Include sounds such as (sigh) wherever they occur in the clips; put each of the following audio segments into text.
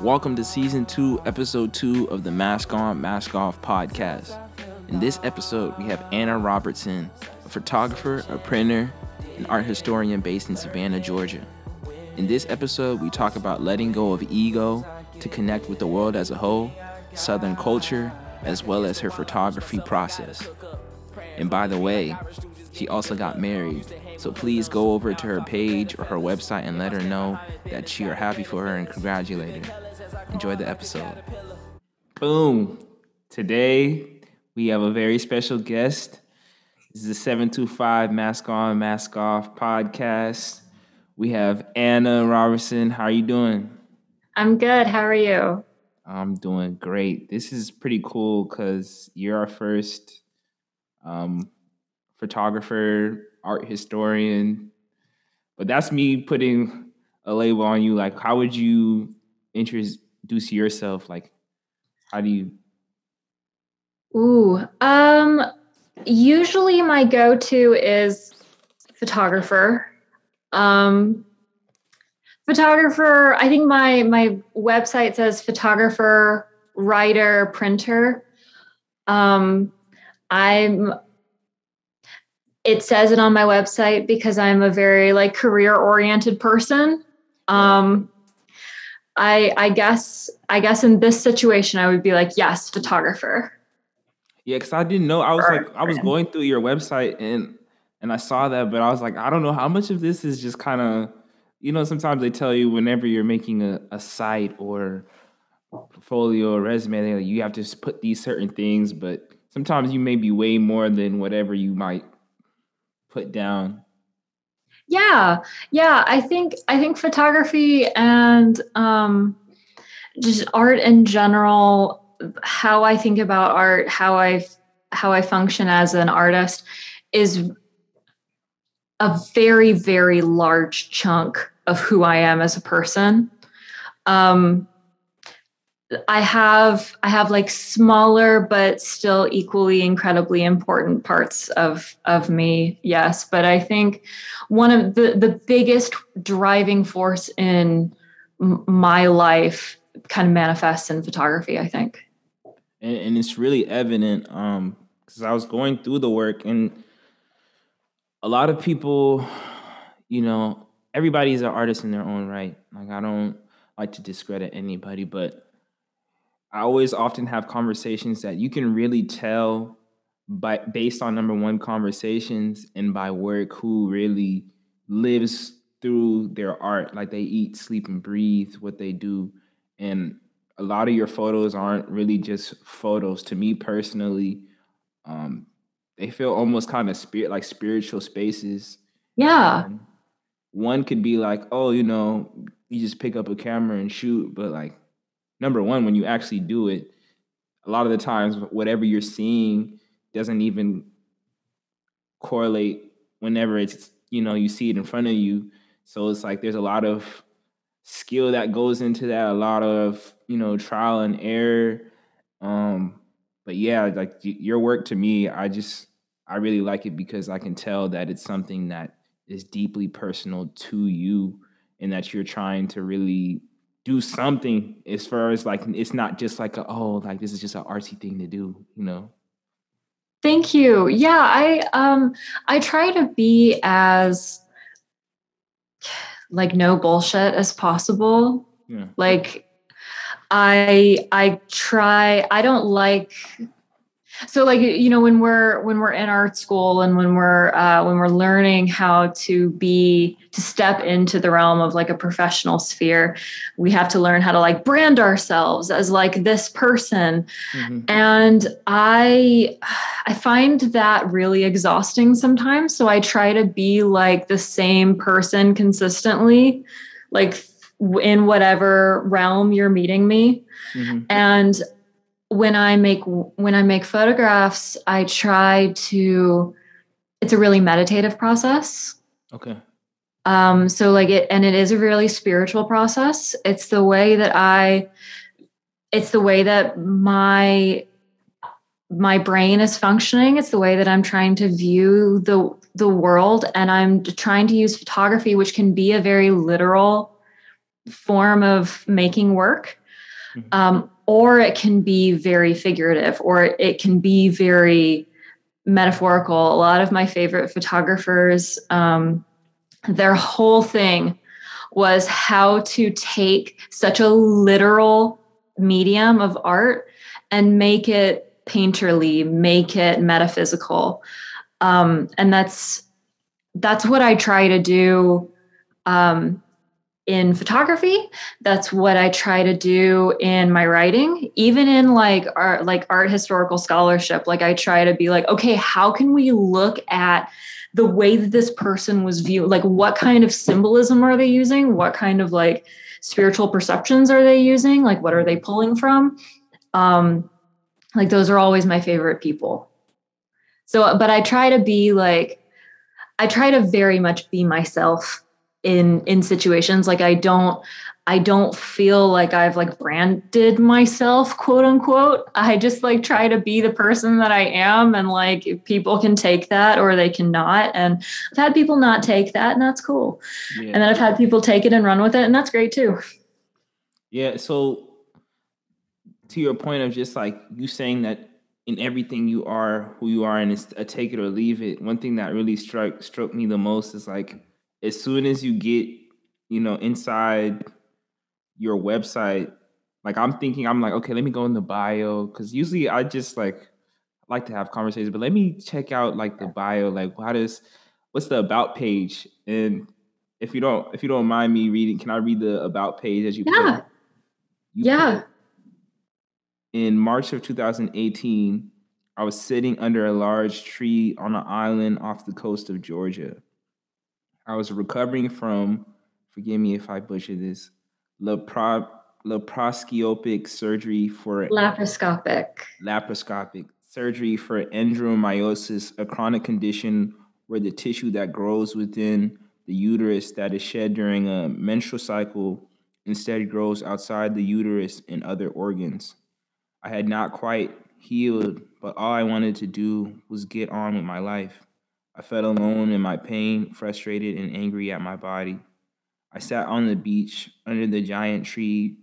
Welcome to season two, episode two of the Mask On, Mask Off podcast. In this episode, we have Anna Robertson, a photographer, a printer, an art historian based in Savannah, Georgia. In this episode, we talk about letting go of ego to connect with the world as a whole, Southern culture, as well as her photography process. And by the way, she also got married, so please go over to her page or her website and let her know that you are happy for her and congratulate her. Enjoy the episode. Boom. Today, we have a very special guest. This is the 725 Mask On, Mask Off podcast. We have Anna Robertson. How are you doing? I'm good. How are you? I'm doing great. This is pretty cool because you're our first um, photographer, art historian. But that's me putting a label on you. Like, how would you introduce yourself? Like, how do you? Ooh, um, usually my go-to is photographer. Um, photographer. I think my my website says photographer, writer, printer. Um, I'm it says it on my website because I'm a very like career oriented person. Um, I I guess I guess in this situation I would be like yes, photographer. Yeah, because I didn't know. I was like, I was going through your website and and I saw that, but I was like, I don't know how much of this is just kind of, you know, sometimes they tell you whenever you're making a, a site or portfolio or resume, like, you have to just put these certain things, but sometimes you may be way more than whatever you might put down? Yeah yeah i think i think photography and um just art in general how i think about art how i how i function as an artist is a very very large chunk of who i am as a person. Um I have I have like smaller but still equally incredibly important parts of of me. Yes, but I think one of the the biggest driving force in my life kind of manifests in photography, I think. And, and it's really evident um cuz I was going through the work and a lot of people you know, everybody's an artist in their own right. Like I don't like to discredit anybody, but I always often have conversations that you can really tell by based on number one conversations and by work who really lives through their art like they eat sleep and breathe what they do. And a lot of your photos aren't really just photos. To me personally um, they feel almost kind of spirit like spiritual spaces. Yeah. Um, one could be like oh you know you just pick up a camera and shoot but like number one, when you actually do it, a lot of the times, whatever you're seeing doesn't even correlate whenever it's, you know, you see it in front of you. So it's like there's a lot of skill that goes into that, a lot of, you know, trial and error. Um, but yeah, like your work to me, I just, I really like it because I can tell that it's something that is deeply personal to you and that you're trying to really do something as far as like it's not just like a, oh like this is just an artsy thing to do you know? Thank you. Yeah i um i try to be as like no bullshit as possible. Yeah. like i i try i don't like so like you know when we're when we're in art school and when we're uh, when we're learning how to be to step into the realm of like a professional sphere we have to learn how to like brand ourselves as like this person mm-hmm. and i i find that really exhausting sometimes so i try to be like the same person consistently like in whatever realm you're meeting me mm-hmm. and when I make when I make photographs, I try to it's a really meditative process. Okay. Um so like it and it is a really spiritual process. It's the way that I it's the way that my my brain is functioning. It's the way that I'm trying to view the the world and I'm trying to use photography which can be a very literal form of making work. Mm-hmm. Um, or it can be very figurative, or it can be very metaphorical. A lot of my favorite photographers, um, their whole thing was how to take such a literal medium of art and make it painterly, make it metaphysical. Um, and that's that's what I try to do um, in photography. That's what I try to do in my writing, even in like art, like art historical scholarship. Like I try to be like, okay, how can we look at the way that this person was viewed? Like, what kind of symbolism are they using? What kind of like spiritual perceptions are they using? Like, what are they pulling from? Um, like those are always my favorite people. So, but I try to be like I try to very much be myself in in situations like I don't I don't feel like I've like branded myself, quote unquote. I just like try to be the person that I am, and like people can take that or they cannot. And I've had people not take that, and that's cool. Yeah. And then I've had people take it and run with it, and that's great too. Yeah. So, to your point of just like you saying that in everything you are who you are and it's a take it or leave it one thing that really struck struck me the most is like as soon as you get you know inside your website like i'm thinking i'm like okay let me go in the bio because usually i just like like to have conversations but let me check out like the bio like how does what's the about page? And if you don't if you don't mind me reading can i read the about page as you yeah. put, you yeah. put, in March of 2018, I was sitting under a large tree on an island off the coast of Georgia. I was recovering from, forgive me if I butcher this, lapro- laparoscopic surgery for laparoscopic laparoscopic surgery for endometriosis, a chronic condition where the tissue that grows within the uterus that is shed during a menstrual cycle instead grows outside the uterus and other organs. I had not quite healed, but all I wanted to do was get on with my life. I felt alone in my pain, frustrated and angry at my body. I sat on the beach under the giant tree,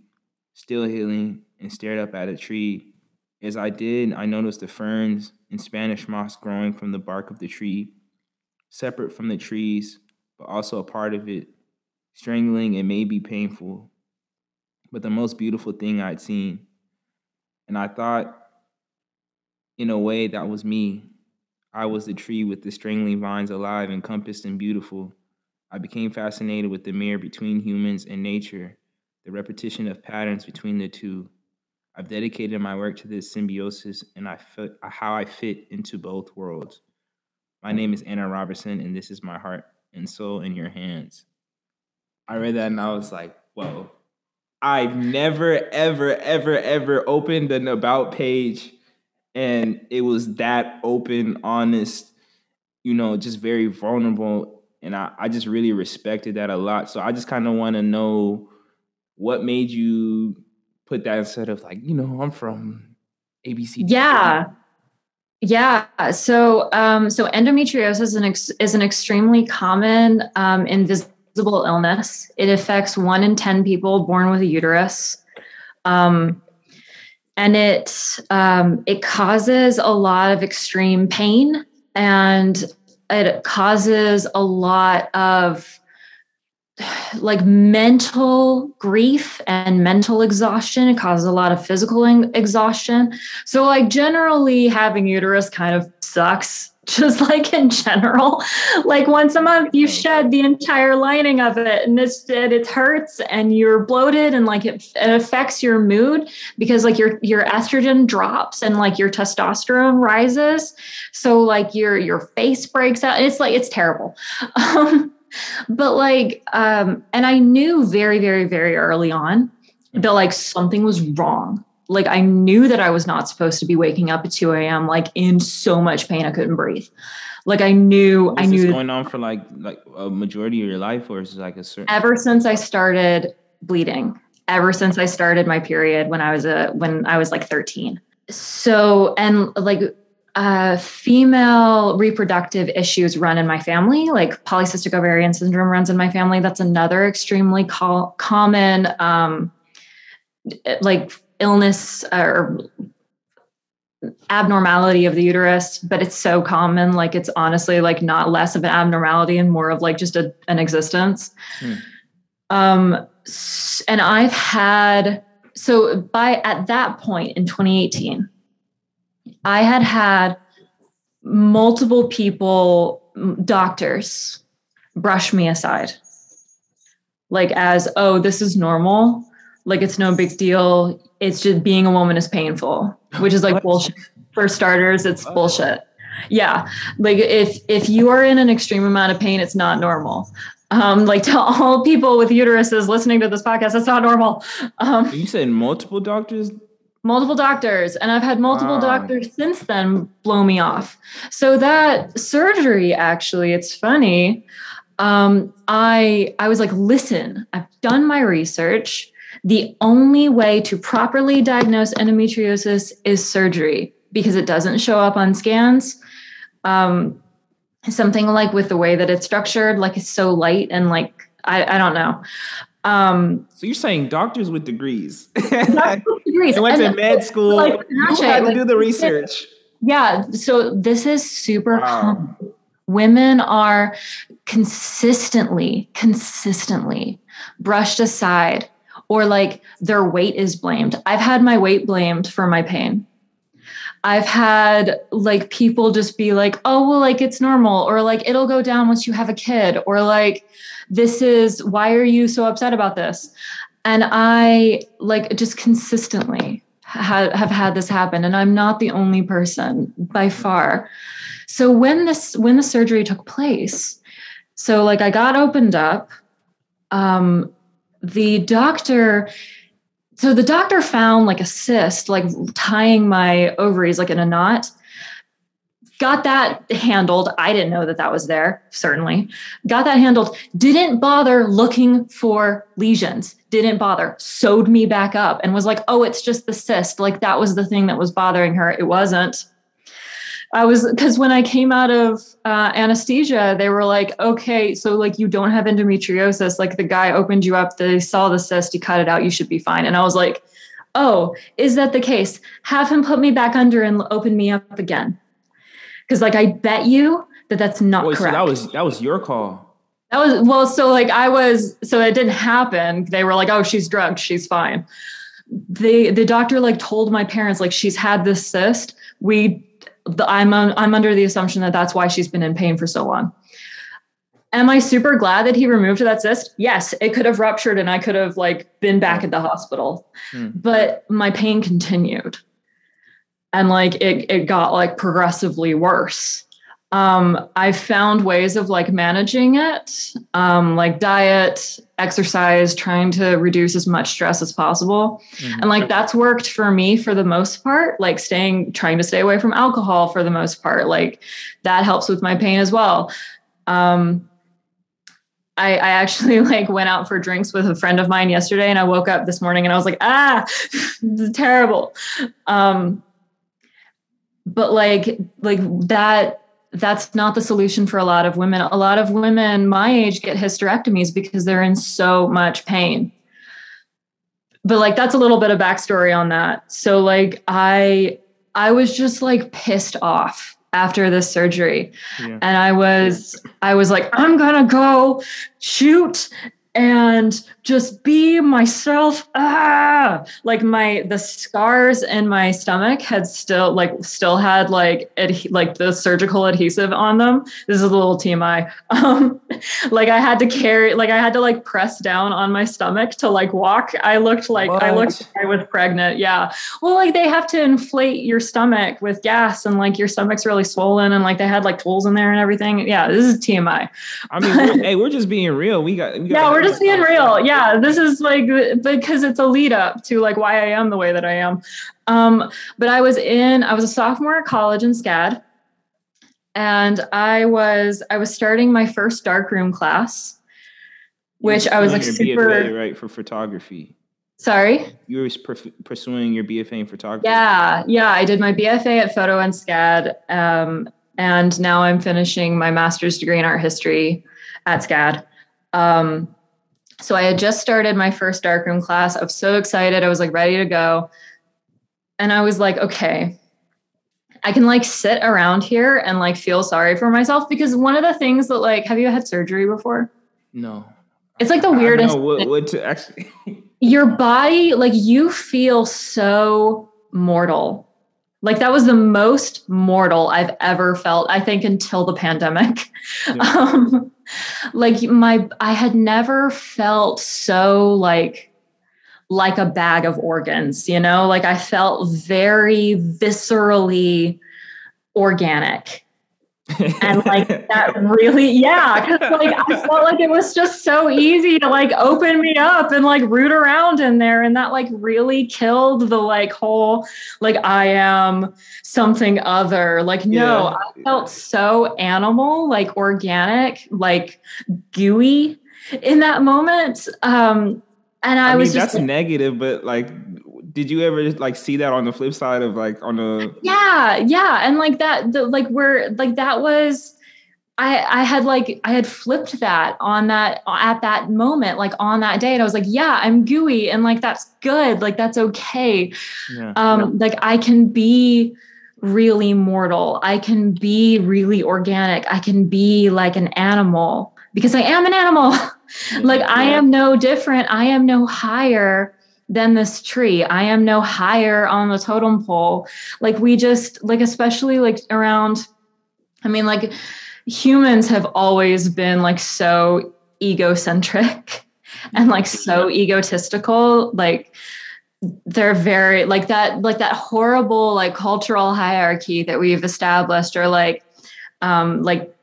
still healing, and stared up at a tree. As I did, I noticed the ferns and Spanish moss growing from the bark of the tree, separate from the trees, but also a part of it, strangling and maybe painful. But the most beautiful thing I'd seen and I thought, in a way, that was me. I was the tree with the strangling vines alive, encompassed and beautiful. I became fascinated with the mirror between humans and nature, the repetition of patterns between the two. I've dedicated my work to this symbiosis and I fit, how I fit into both worlds. My name is Anna Robertson, and this is my heart and soul in your hands. I read that and I was like, whoa, I've never, ever, ever, ever opened an about page and it was that open, honest, you know, just very vulnerable. And I, I just really respected that a lot. So I just kind of want to know what made you put that instead of like, you know, I'm from ABC. Yeah. Yeah. So, um, so endometriosis is an, ex- is an extremely common um, invisible illness. It affects one in 10 people born with a uterus. Um, and it um, it causes a lot of extreme pain and it causes a lot of (sighs) like mental grief and mental exhaustion. It causes a lot of physical exhaustion. So, like, generally, having uterus kind of sucks (laughs) just like in general. Like once a month, you shed the entire lining of it, and it's it, it hurts, and you're bloated, and like it, it affects your mood because like your your estrogen drops and like your testosterone rises. So like your your face breaks out. And it's like it's terrible. (laughs) Um, but like, um, and I knew very very very early on that like something was wrong like I knew that I was not supposed to be waking up at 2 a.m. like in so much pain I couldn't breathe. Like I knew I knew going on for like like a majority of your life or is it like a certain ever since I started bleeding, ever since I started my period when I was a when I was like 13. So and like uh, female reproductive issues run in my family, like polycystic ovarian syndrome runs in my family. That's another extremely co- common, um, like illness or abnormality of the uterus, but it's so common. Like it's honestly like not less of an abnormality and more of like just a, an existence. Hmm. Um, and I've had so by at that point in 2018 I had had multiple people, doctors, brush me aside. Like, as, oh, this is normal. Like, it's no big deal. It's just being a woman is painful, which is like what? bullshit. For starters, it's what? bullshit. Yeah. Like, if, if you are in an extreme amount of pain, it's not normal. Um, like to all people with uteruses listening to this podcast, that's not normal. Um, you said multiple doctors multiple doctors and i've had multiple wow. doctors since then blow me off so that surgery actually it's funny um, i i was like listen i've done my research the only way to properly diagnose endometriosis is surgery because it doesn't show up on scans um, something like with the way that it's structured like it's so light and like I, I don't know um, so you're saying doctors with degrees? (laughs) doctors with degrees. they went and to med school. Like, you had to do the research. Yeah. So this is super wow. common. Women are consistently, consistently brushed aside, or like their weight is blamed. I've had my weight blamed for my pain. I've had like people just be like, oh, well, like it's normal, or like it'll go down once you have a kid, or like this is why are you so upset about this? And I like just consistently ha- have had this happen, and I'm not the only person by far. So when this when the surgery took place, so like I got opened up, um, the doctor so the doctor found like a cyst like tying my ovaries like in a knot. Got that handled. I didn't know that that was there certainly. Got that handled. Didn't bother looking for lesions. Didn't bother. Sewed me back up and was like oh it's just the cyst. Like that was the thing that was bothering her. It wasn't I was because when I came out of uh, anesthesia, they were like, okay, so like you don't have endometriosis. Like the guy opened you up, they saw the cyst, he cut it out, you should be fine. And I was like, oh, is that the case? Have him put me back under and open me up again. Because like I bet you that that's not Wait, correct. So that was that was your call. That was well, so like I was, so it didn't happen. They were like, oh, she's drugged, she's fine. The the doctor like told my parents like she's had this cyst. We the, I'm I'm under the assumption that that's why she's been in pain for so long. Am I super glad that he removed that cyst? Yes, it could have ruptured and I could have like been back at the hospital. Hmm. But my pain continued. And like it it got like progressively worse um, I found ways of like managing it, um, like diet, exercise, trying to reduce as much stress as possible. Mm-hmm. And like that's worked for me for the most part, like staying, trying to stay away from alcohol for the most part. Like that helps with my pain as well. Um, I, I actually (laughs) like went out for drinks with a friend of mine yesterday and I woke up this morning and I was like, ah, (laughs) this is terrible. Um, but like, like that, that's not the solution for a lot of women. A lot of women my age get hysterectomies because they're in so much pain. But like that's a little bit of backstory on that. So like I I was just like pissed off after this surgery. Yeah. And I was I was like I'm going to go shoot and just be myself. Ah! Like my the scars in my stomach had still like still had like ad- like the surgical adhesive on them. This is a little tmi (laughs) um like i had to carry like i had to like press down on my stomach to like walk. I looked like what? i looked like i was pregnant yeah. Well like they have to inflate your stomach with gas and like your stomach's really swollen and like they had like tools in there and everything. Yeah this is tmi i mean we're, (laughs) hey we're just being real. We got, we got yeah we're just being real yeah this is like because it's a lead up to like why I am the way that I am. Um, but I was in, I was a sophomore at college in SCAD, and I was I was starting my first darkroom class, which I was like super right for photography. Sorry? You were pursuing your BFA in photography? Yeah, yeah. I did my BFA at Photo and SCAD. Um, and now I'm finishing my master's degree in art history at SCAD. Um, so I had just started my first darkroom class. I was so excited. I was like ready to go. And I was like, okay, I can like sit around here and like feel sorry for myself because one of the things that like, have you had surgery before? No. It's like the weirdest. What, what to actually. (laughs) your body, like you feel so mortal. Like that was the most mortal I've ever felt, I think, until the pandemic. Yeah. (laughs) Um, like my, I had never felt so like, like a bag of organs, you know, like I felt very viscerally organic and like that really yeah because like i felt like it was just so easy to like open me up and like root around in there. And that like really killed the like whole like i am something other. Like no yeah. i felt so animal like organic like gooey in that moment. Um and i, I was just that's negative but like did you ever like see that on the flip side of like on the yeah yeah and like that the, like where like that was I, I had like I had flipped that on that at that moment, like on that day, and I was like, yeah, I'm gooey, and like that's good, like that's okay. Yeah. Um, yeah. like I can be really mortal, I can be really organic, I can be like an animal because I am an animal. (laughs) like I am no different, I am no higher than this tree. I am no higher on the totem pole. Like we just like especially like around I mean like humans have always been like so egocentric (laughs) and like so egotistical like they're very like that like that horrible like cultural hierarchy that we've established or like um like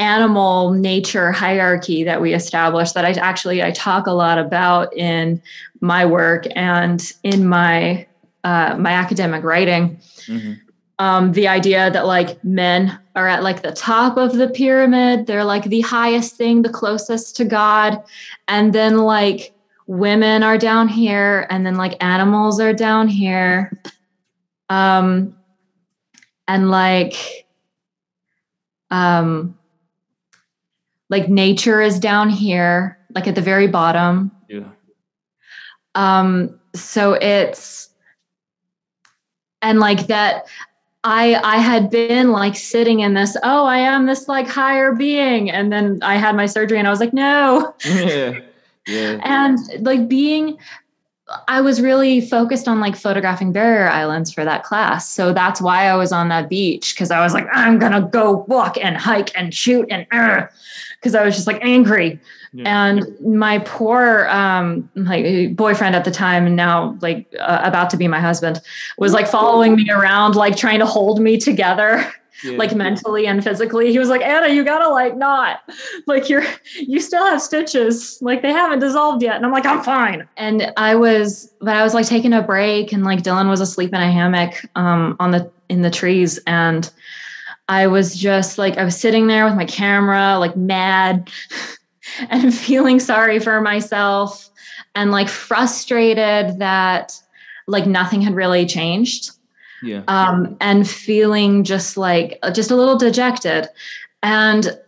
animal nature hierarchy that we established that I actually I talk a lot about in my work and in my uh, my academic writing. Mm-hmm. Um, the idea that like men are at like the top of the pyramid, they're like the highest thing, the closest to God, and then like women are down here, and then like animals are down here, um, and like um like nature is down here like at the very bottom. Yeah. Um so it's and like that i i had been like sitting in this oh i am this like higher being. And then i had my surgery and i was like no. (laughs) Yeah. Yeah. And like being I was really focused on like photographing barrier islands for that class. So that's why I was on that beach because I was like, I'm gonna go walk and hike and shoot and because I was just like angry. Yeah. And my poor um like boyfriend at the time and now like uh, about to be my husband was like following me around like trying to hold me together (laughs) like mentally and physically. He was like, Anna, you gotta like not like you're you still have stitches, like they haven't dissolved yet. And I'm like, I'm fine. And I was, but I was like taking a break, and like Dylan was asleep in a hammock um, on the in the trees, and I was just like, I was sitting there with my camera, like mad, (laughs) and feeling sorry for myself, and like frustrated that like nothing had really changed yeah. Um, and feeling just like just a little dejected. And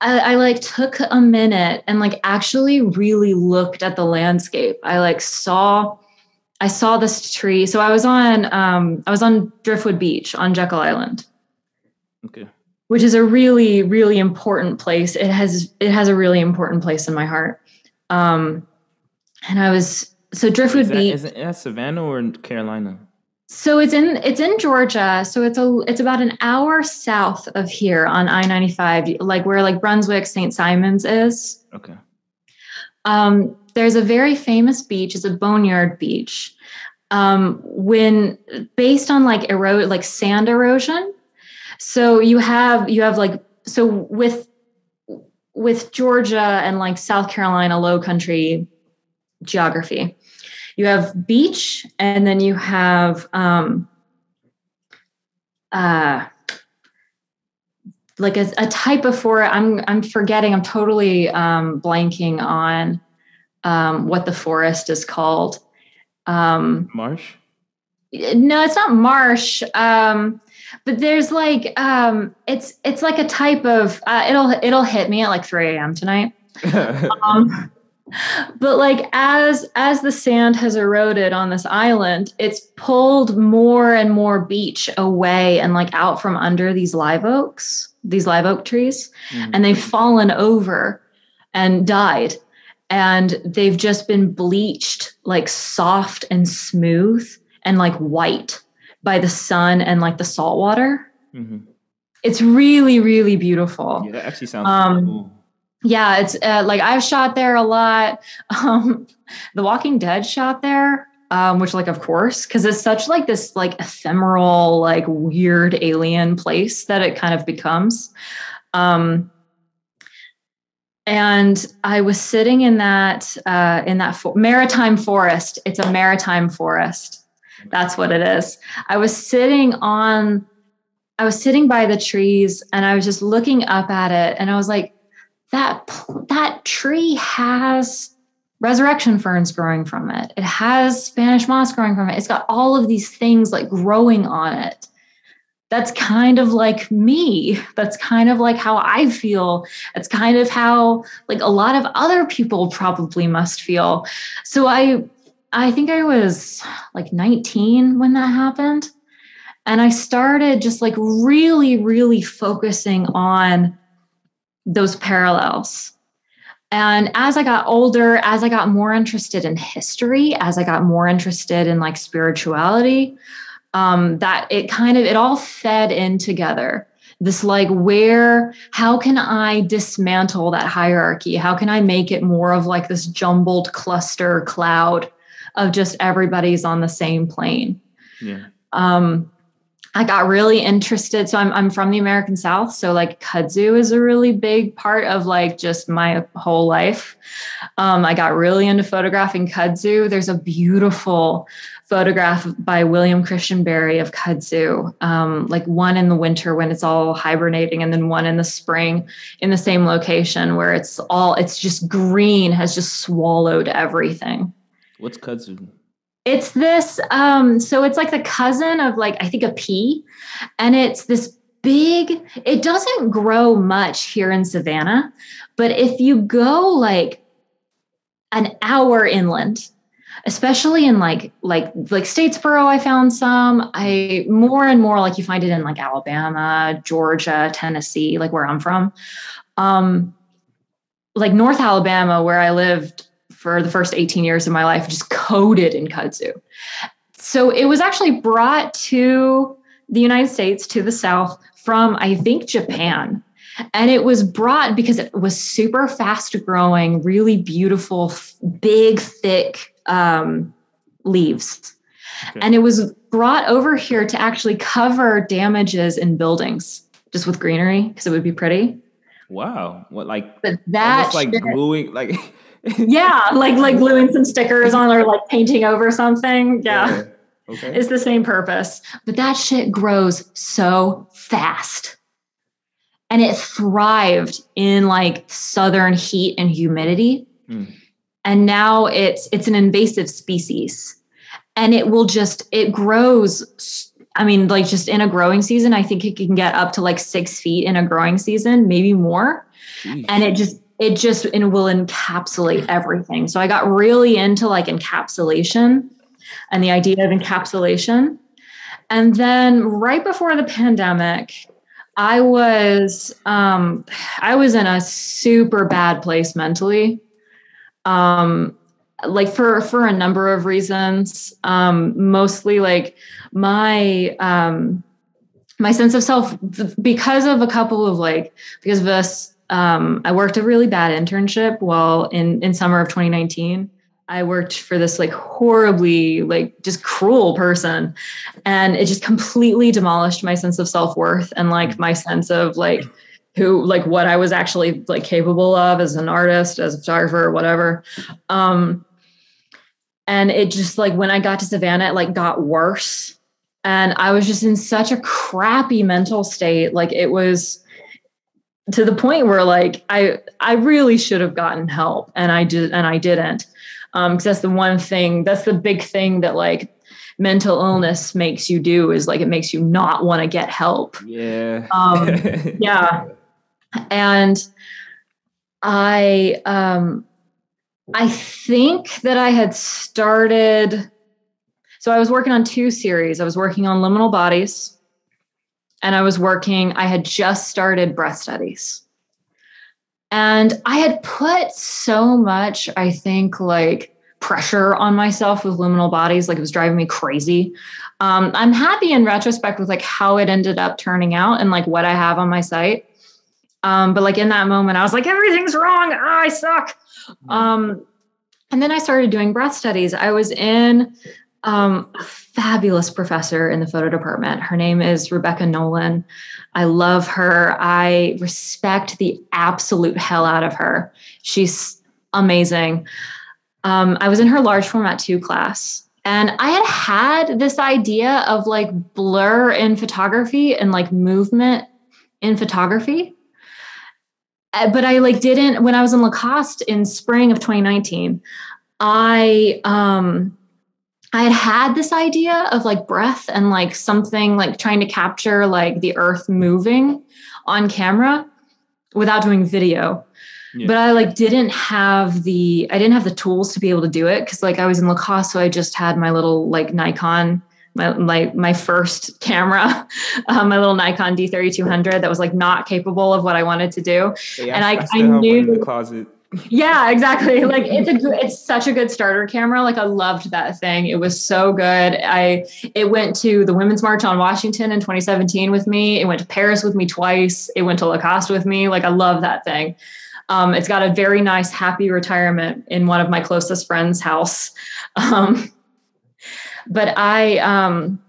I, I, like took a minute and like actually really looked at the landscape. I like saw i saw this tree. So i was on um i was on driftwood beach on jekyll island. Okay. Which is a really really important place. It has it has a really important place in my heart. Um and i was so driftwood is that, beach is that savannah or carolina so it's in it's in Georgia. So it's a it's about an hour south of here on I ninety five, like where like Brunswick St. Simons is. Okay. Um, there's a very famous beach. It's a boneyard beach. Um, when based on like erode like sand erosion. So you have you have like so with with Georgia and like South Carolina low country geography you have beach and then you have um, uh, like a, a, type of forest. I'm I'm forgetting. I'm totally um, blanking on um, what the forest is called. Um, marsh. No, it's not marsh. Um, but there's like um, it's it's like a type of uh, it'll it'll hit me at like 3 a.m. tonight. (laughs) um, but like as as the sand has eroded on this island it's pulled more and more beach away and like out from under these live oaks these live oak trees. Mm-hmm. and they've fallen over and died. And they've just been bleached like soft and smooth and like white by the sun and like the salt water. Mm-hmm. it's really really beautiful. Yeah that actually sounds um, cool yeah, it's uh, like I've shot there a lot. (laughs) Um, the Walking Dead shot there, um, which like of course, because it's such like this like ephemeral, like weird alien place that it kind of becomes. Um, and I was sitting in that uh, in that maritime forest. It's a maritime forest. That's what it is. I was sitting on. I was sitting by the trees and I was just looking up at it, and I was like that that tree has resurrection ferns growing from it. It has Spanish moss growing from it. It's got all of these things like growing on it. That's kind of like me. That's kind of like how I feel. It's kind of how like a lot of other people probably must feel. So I I think I was like 19 when that happened. And I started just like really really focusing on those parallels. And as I got older, as I got more interested in history, as I got more interested in like spirituality, um, that it kind of it all fed in together. This like where how can I dismantle that hierarchy? How can I make it more of like this jumbled cluster cloud of just everybody's on the same plane? Yeah. Um, I got really interested. So I'm I'm from the American South. So like kudzu is a really big part of like just my whole life. Um, I got really into photographing kudzu. There's a beautiful photograph by William Christenberry of kudzu, um, like one in the winter when it's all hibernating, and then one in the spring in the same location where it's all it's just green has just swallowed everything. What's kudzu? It's this, um, so it's like the cousin of like, I think a pea. And it's this big, it doesn't grow much here in Savannah, but if you go like an hour inland, especially in like like like Statesboro, I found some. I more and more like you find it in like Alabama, Georgia, Tennessee, like where I'm from. Um, like North Alabama, where I lived for the first 18 years of my life, just coded in kudzu. So it was actually brought to the United States, to the South, from I think Japan. And it was brought because it was super fast growing, really beautiful, big, thick um, leaves. Okay. And it was brought over here to actually cover damages in buildings just with greenery because it would be pretty. Wow. What like but that like gluing like yeah, (laughs) like like gluing some stickers on or like painting over something. Yeah. yeah. (laughs) Okay. It's the same purpose. But that shit grows so fast. And it thrived in like southern heat and humidity. Mm. And now it's it's an invasive species. And it will just it grows I mean, like just in a growing season, I think it can get up to like six feet in a growing season, maybe more. Jeez. And it just it just it will encapsulate everything. So I got really into like encapsulation and the idea of encapsulation. And then right before the pandemic, I was um, I was in a super bad place mentally. Um, like for for a number of reasons. Um, mostly like my um my sense of self because of a couple of like because of us um, I worked a really bad internship while in in summer of 2019. I worked for this like horribly like just cruel person, and it just completely demolished my sense of self worth and like my sense of like who like what I was actually like capable of as an artist, as a photographer, whatever. Um, and it just like when I got to Savannah, it like got worse, and I was just in such a crappy mental state. Like it was to the point where like I I really should have gotten help and I did and I didn't. Um because that's the one thing that's the big thing that like mental illness makes you do is like it makes you not want to get help. Yeah. Um (laughs) yeah. And I um I think that I had started so I was working on two series. I was working on liminal bodies and I was working, I had just started breath studies. And I had put so much, I think, like pressure on myself with liminal bodies, like it was driving me crazy. Um, I'm happy in retrospect with like how it ended up turning out and like what I have on my site. Um, but like in that moment, I was like, everything's wrong. Oh, I suck. Mm-hmm. Um, and then I started doing breath studies. I was in um, a fabulous professor in the photo department. Her name is Rebecca Nolan. I love her. I respect the absolute hell out of her. She's amazing. Um, I was in her large format two class, and I had had this idea of like blur in photography and like movement in photography. Uh, but I like didn't when I was in Lacoste in spring of 2019. I um I had had this idea of like breath and like something like trying to capture like the earth moving on camera without doing video. Yeah. But I like didn't have the I didn't have the tools to be able to do it because like I was in Lacoste, so I just had my little like Nikon, my my my first camera, um, (laughs) my little Nikon D3200 that was like not capable of what I wanted to do, yeah, and I, I, I knew the closet yeah, exactly. Like it's a it's such a good starter camera. Like I loved that thing. It was so good. I it went to the Women's March on Washington in 2017 with me. It went to Paris with me twice. It went to Lacoste with me. Like I love that thing. Um, it's got a very nice, happy retirement in one of my closest friends' house. (laughs) Um, but I um,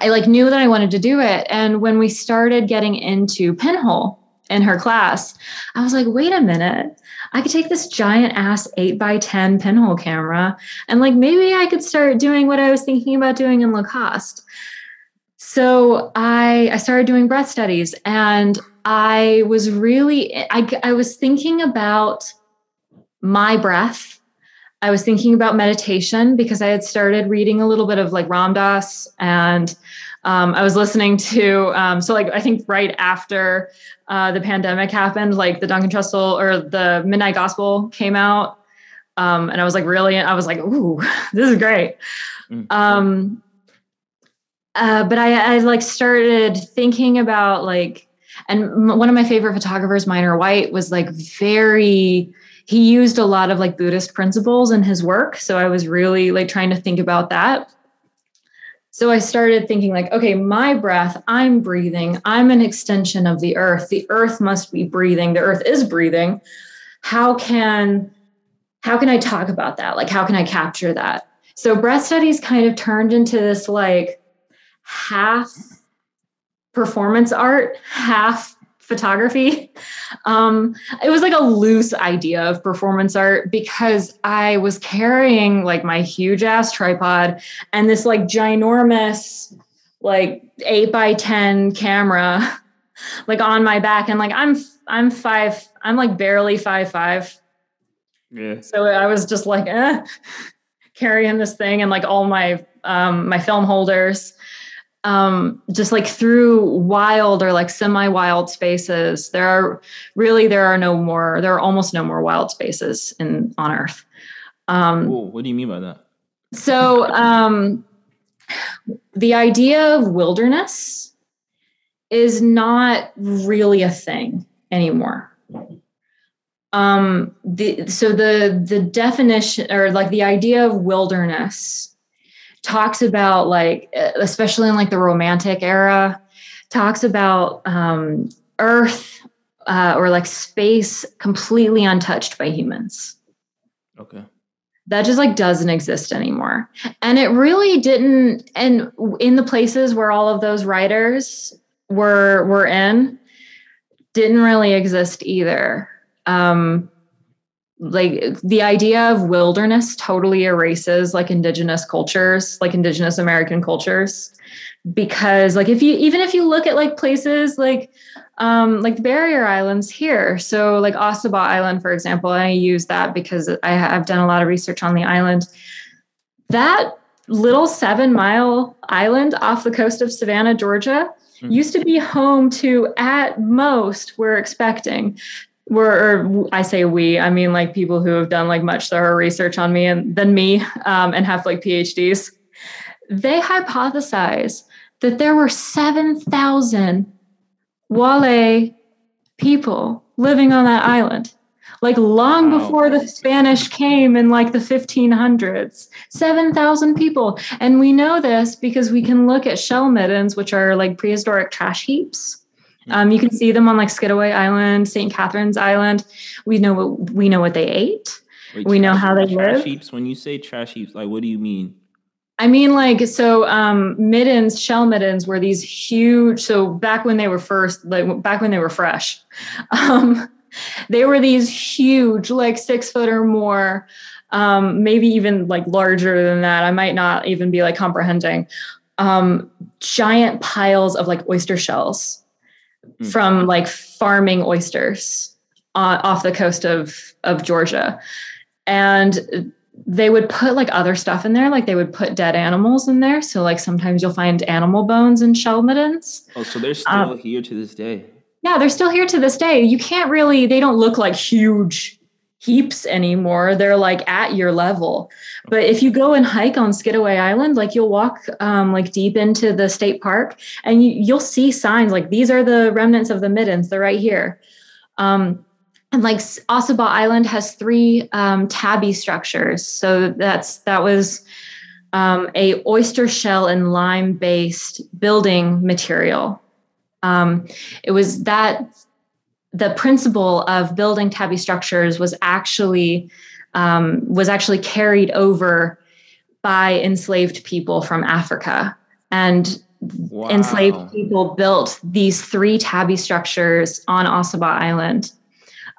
I like knew that I wanted to do it. And when we started getting into pinhole in her class, I was like, wait a minute I could take this giant ass 8 by 10 pinhole camera and like maybe I could start doing what I was thinking about doing in Lacoste. So I I started doing breath studies and I was really I I was thinking about my breath. I was thinking about meditation because I had started reading a little bit of like Ram Dass and um, I was listening to um, so like I think right after uh, the pandemic happened, like the Duncan Trussell or the Midnight Gospel came out, um, and I was like really, I was like, ooh, (laughs) this is great. Mm-hmm. Um, uh, but I, I like started thinking about like, and m- one of my favorite photographers, Minor White, was like very. He used a lot of like Buddhist principles in his work, so I was really like trying to think about that. So I started thinking, like, okay, my breath, I'm breathing. I'm an extension of the earth. The earth must be breathing. The earth is breathing. How can how can I talk about that? Like, how can I capture that? So breath studies kind of turned into this like half performance art, half photography. (laughs) Um, it was like a loose idea of performance art because I was carrying like my huge ass tripod and this like ginormous, like eight by 10 camera, (laughs) like on my back. And like I'm, I'm five, I'm like barely five, five. Yeah. So I was just like, eh, (laughs) carrying this thing and like all my, um, my film holders um, just like through wild or like semi-wild spaces. There are really there are no more. There are almost no more wild spaces in on Earth. Um, what do you mean by that? So um, the idea of wilderness is not really a thing anymore. Um, the so the the definition or like the idea of wilderness talks about like especially in like the romantic era talks about um, earth uh, or like space completely untouched by humans. Okay. That just like doesn't exist anymore. And it really didn't and in the places where all of those writers were were in didn't really exist either. Um like the idea of wilderness totally erases like indigenous cultures like indigenous american cultures. Because like if you even if you look at like places like um like the barrier islands here. So like ossabaw island for example i use that because i have done a lot of research on the island. That little seven mile island off the coast of savannah georgia mm-hmm. used to be home to at most we're expecting we're or I say we, I mean like people who have done like much thorough research on me and than me um, and have like PhDs. They hypothesize that there were 7,000 Guale people living on that island. Like long wow. before the Spanish came in like the 1500s, 7,000 people. And we know this because we can look at shell middens, which are like prehistoric trash heaps um, you can see them on like Skidaway Island, St. Catherines Island. We know what we know what they ate. Wait, we know how they live. Heaps. When you say trash heaps, like what do you mean? I mean, like so. Um, middens, shell middens, were these huge. So back when they were first, like back when they were fresh, (laughs) um, they were these huge, like six foot or more, um, maybe even like larger than that. I might not even be like comprehending. Um, giant piles of like oyster shells mm. from like farming oysters off the coast of of Georgia, and they would put like other stuff in there, like they would put dead animals in there. So like sometimes you'll find animal bones and shell middens. Oh, so they're still um, here to this day. Yeah, they're still here to this day. You can't really, they don't look like huge heaps anymore. They're like at your level. But if you go and hike on Skidaway Island, like you'll walk um, like deep into the state park and you, you'll see signs like these are the remnants of the middens. They're right here. Um, and like Ossabaw Island has three um, tabby structures. So that's that was um, a oyster shell and lime based building material. Um, it was that the principle of building tabby structures was actually um, was actually carried over by enslaved people from Africa, and wow. enslaved people built these three tabby structures on Ossabaw Island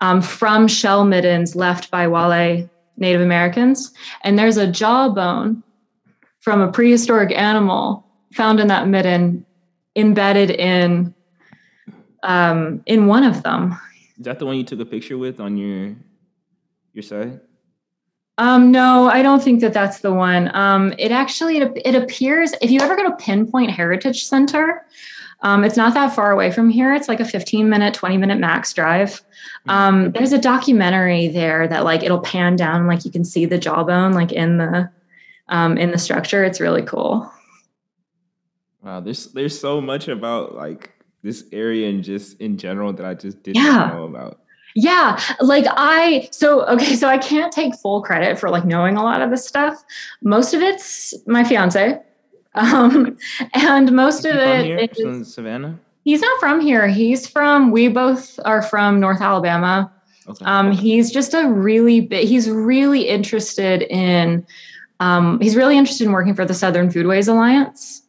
um, from shell middens left by Guale Native Americans, and there's a jawbone from a prehistoric animal found in that midden embedded in um, in one of them. Is that the one you took a picture with on your your site? Um, no, I don't think that that's the one. Um, it actually it, it appears if you ever go to Pinpoint Heritage Center, um, it's not that far away from here. It's like a 15 minute, 20 minute max drive. Hmm. Um, there's a documentary there that like it'll pan down, like you can see the jawbone like in the um, in the structure. It's really cool. Wow, there's there's so much about like this area and just in general that I just didn't yeah. know about. Yeah, like I so okay, so I can't take full credit for like knowing a lot of this stuff. Most of it's my fiance. (laughs) Um and most of it is Savannah. He's not from here. He's from we both are from North Alabama. Okay. Um he's just a really big he's really interested in um he's really interested in working for the Southern Foodways Alliance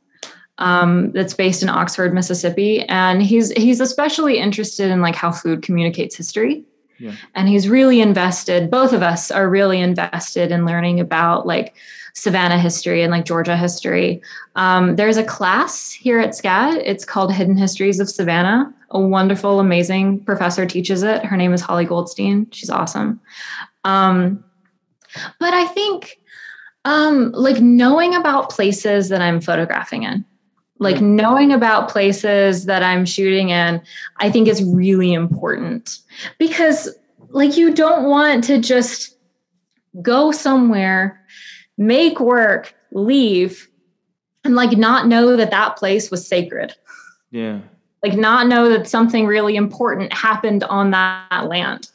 um, that's based in Oxford, Mississippi, and he's he's especially interested in like how food communicates history. Yeah. And he's really invested. Both of us are really invested in learning about like Savannah history and like Georgia history. Um, there's a class here at SCAD. It's called Hidden Histories of Savannah. A wonderful, amazing professor teaches it. Her name is Holly Goldstein. She's awesome. Um, but I think um, like knowing about places that I'm photographing in like knowing about places that I'm shooting in, I think is really important because, like, you don't want to just go somewhere, make work, leave, and like not know that that place was sacred. Yeah. Like, not know that something really important happened on that land.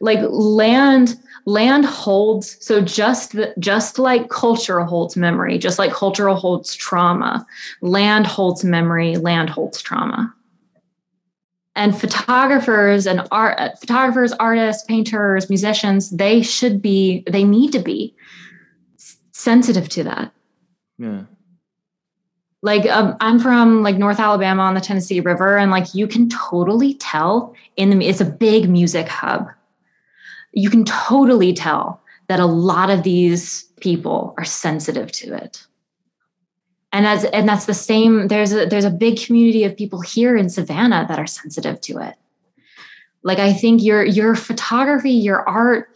Like, land land holds so just the, just like culture holds memory just like cultural holds trauma land holds memory land holds trauma. And photographers and art photographers artists painters musicians they should be they need to be sensitive to that. Yeah. Like um, i'm from like north alabama on the tennessee river and like you can totally tell in the it's a big music hub you can totally tell that a lot of these people are sensitive to it. And that's and that's the same there's a there's a big community of people here in savannah that are sensitive to it. Like i think your your photography your art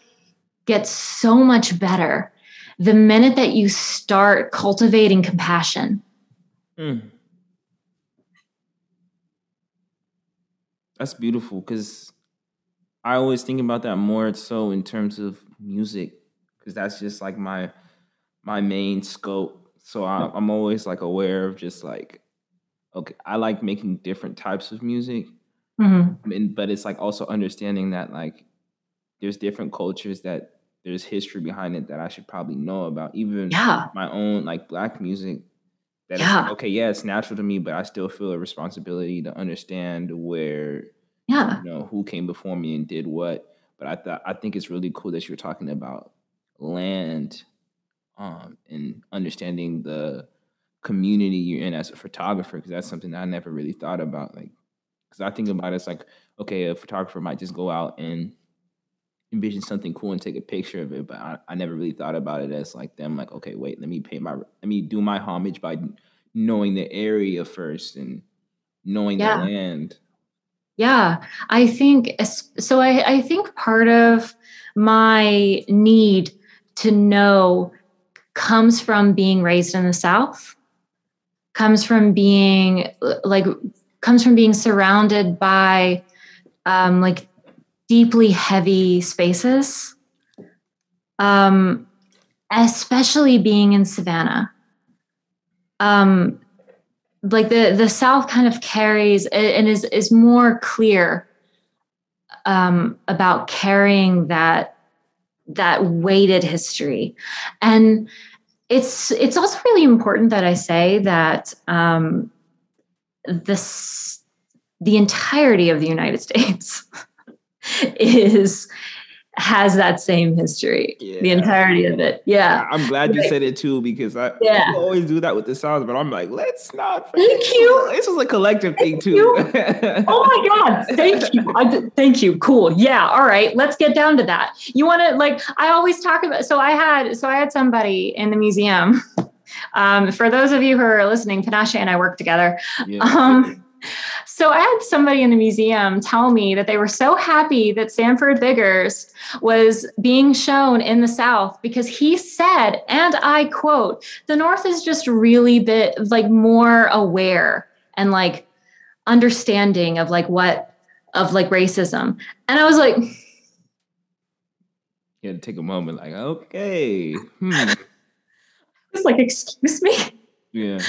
gets so much better the minute that you start cultivating compassion. Mm. that's beautiful because i always think about that more so in terms of music because that's just like my my main scope so I, I'm always like aware of just like, okay, I like making different types of music, mm-hmm. and, but it's like also understanding that like there's different cultures that there's history behind it that I should probably know about. Even yeah. my own like black music. That yeah. okay, yeah, it's natural to me, but I still feel a responsibility to understand where, yeah, you know, who came before me and did what. But I thought I think it's really cool that you're talking about land um, and understanding the community you're in as a photographer because that's something that I never really thought about. Like, because I think about it, it's like, okay, a photographer might just go out and envision something cool and take a picture of it, but I, I never really thought about it as like them. Like, okay, wait, let me pay my, let me do my homage by knowing the area first and knowing yeah. the land. Yeah, I think so. I, I think part of my need to know comes from being raised in the South, comes from being like, comes from being surrounded by um, like deeply heavy spaces, um, especially being in Savannah. Um, like the the South kind of carries and is is more clear um, about carrying that that weighted history. And it's it's also really important that i say that um, this the entirety of the united (laughs) states is has that same history. Yeah. The entirety of it. Yeah. I'm glad you said it too because I yeah. always do that with the songs, but I'm like, let's not. Thank you. This was a collective thank thing too. (laughs) oh my God. Thank you. I, thank you. Cool. Yeah. All right. Let's get down to that. You want to like, I always talk about, so I had, so I had somebody in the museum. Um, for those of you who are listening, Panache and I work together. Yeah. Um, so I had somebody in the museum tell me that they were so happy that Sanford Biggers was being shown in the South because he said, and I quote, the North is just really bit like more aware and like understanding of like what of like racism. And I was like, you had to take a moment, like, okay. Hmm. (laughs) I was like, excuse me? Yeah.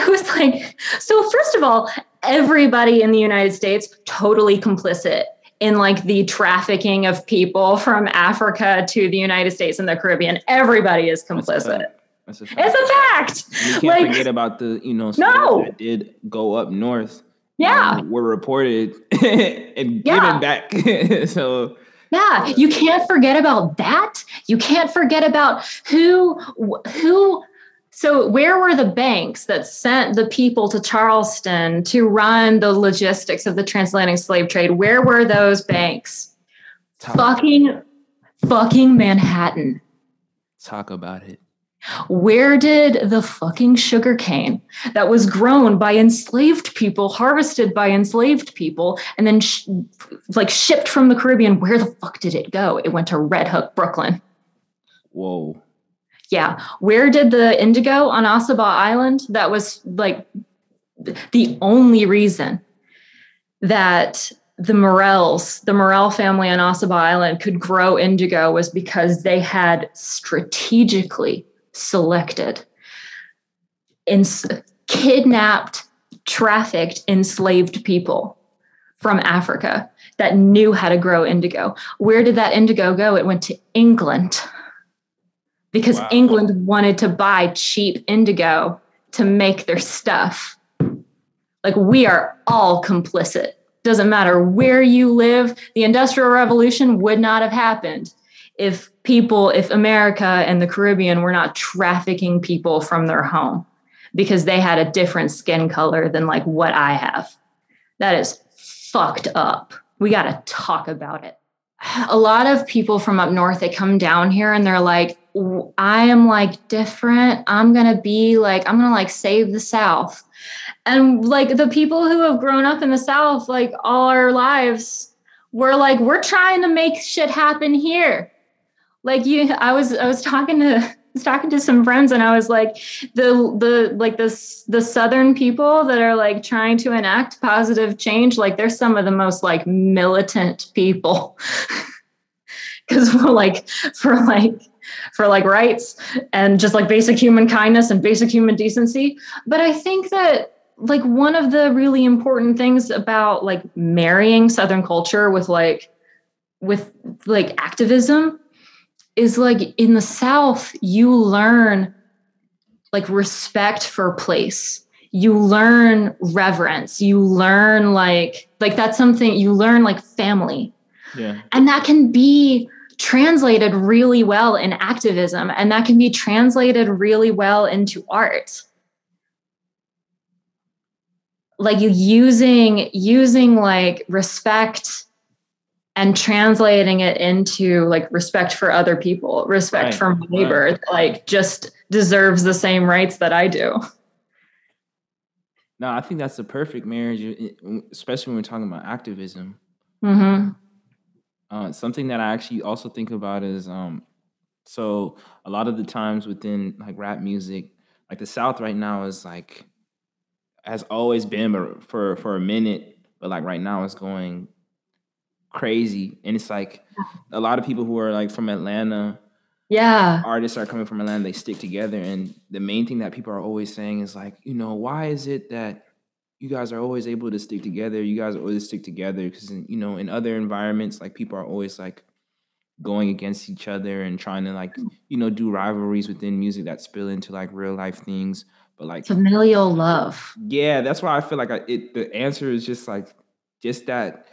I was like, so first of all, everybody in the United States totally complicit in like the trafficking of people from Africa to the United States and the Caribbean. Everybody is complicit. That's a fact. It's a fact. You can't like, forget about the, you know, no. that did go up north. Um, yeah. Were reported (laughs) and yeah. given back. (laughs) so yeah, you can't forget about that. You can't forget about who who so, where were the banks that sent the people to Charleston to run the logistics of the transatlantic slave trade? Where were those banks? Talk fucking, fucking Manhattan. Talk about it. Where did the fucking sugar cane that was grown by enslaved people, harvested by enslaved people, and then sh- like shipped from the Caribbean, where the fuck did it go? It went to Red Hook, Brooklyn. Whoa yeah where did the indigo on Ossabaw Island that was like the only reason that the Morels, the Morel family on Ossabaw Island could grow indigo was because they had strategically selected and kidnapped, trafficked, enslaved people from Africa that knew how to grow indigo. Where did that indigo go? It went to England because wow. England wanted to buy cheap indigo to make their stuff. Like we are all complicit. Doesn't matter where you live, the Industrial Revolution would not have happened if people, if America and the Caribbean were not trafficking people from their home because they had a different skin color than like what I have. That is fucked up. We got to talk about it. a lot of people from up north they come down here and they're like i am like different. I'm gonna be like i'm gonna like save the south. And like the people who have grown up in the south like all our lives we're like we're trying to make shit happen here. Like you i was i was talking to (laughs) was talking to some friends and I was like, the the like this the southern people that are like trying to enact positive change, like they're some of the most like militant people. (laughs) Cause we're like (laughs) for like for like rights and just like basic human kindness and basic human decency. But I think that like one of the really important things about like marrying southern culture with like with like activism is like in the South, you learn like respect for place. You learn reverence. You learn like like that's something you learn like family. Yeah. And that can be translated really well in activism and that can be translated really well into art. Like you using using like respect and translating it into like respect for other people, respect right. for my neighbor, right. like just deserves the same rights that I do. No, I think that's the perfect marriage, especially when we're talking about activism. Mm-hmm. Uh, something that I actually also think about is um, so a lot of the times within like rap music, like the South right now is like has always been, but for for a minute, but like right now it's going crazy. And it's like a lot of people who are like from Atlanta, yeah, artists are coming from Atlanta, they stick together. And the main thing that people are always saying is like, you know, why is it that you guys are always able to stick together? You guys always stick together because you know, in other environments, like people are always like going against each other and trying to like, you know, do rivalries within music that spill into like real life things. But like familial love. Yeah, that's why I feel like I, it. The answer is just like just that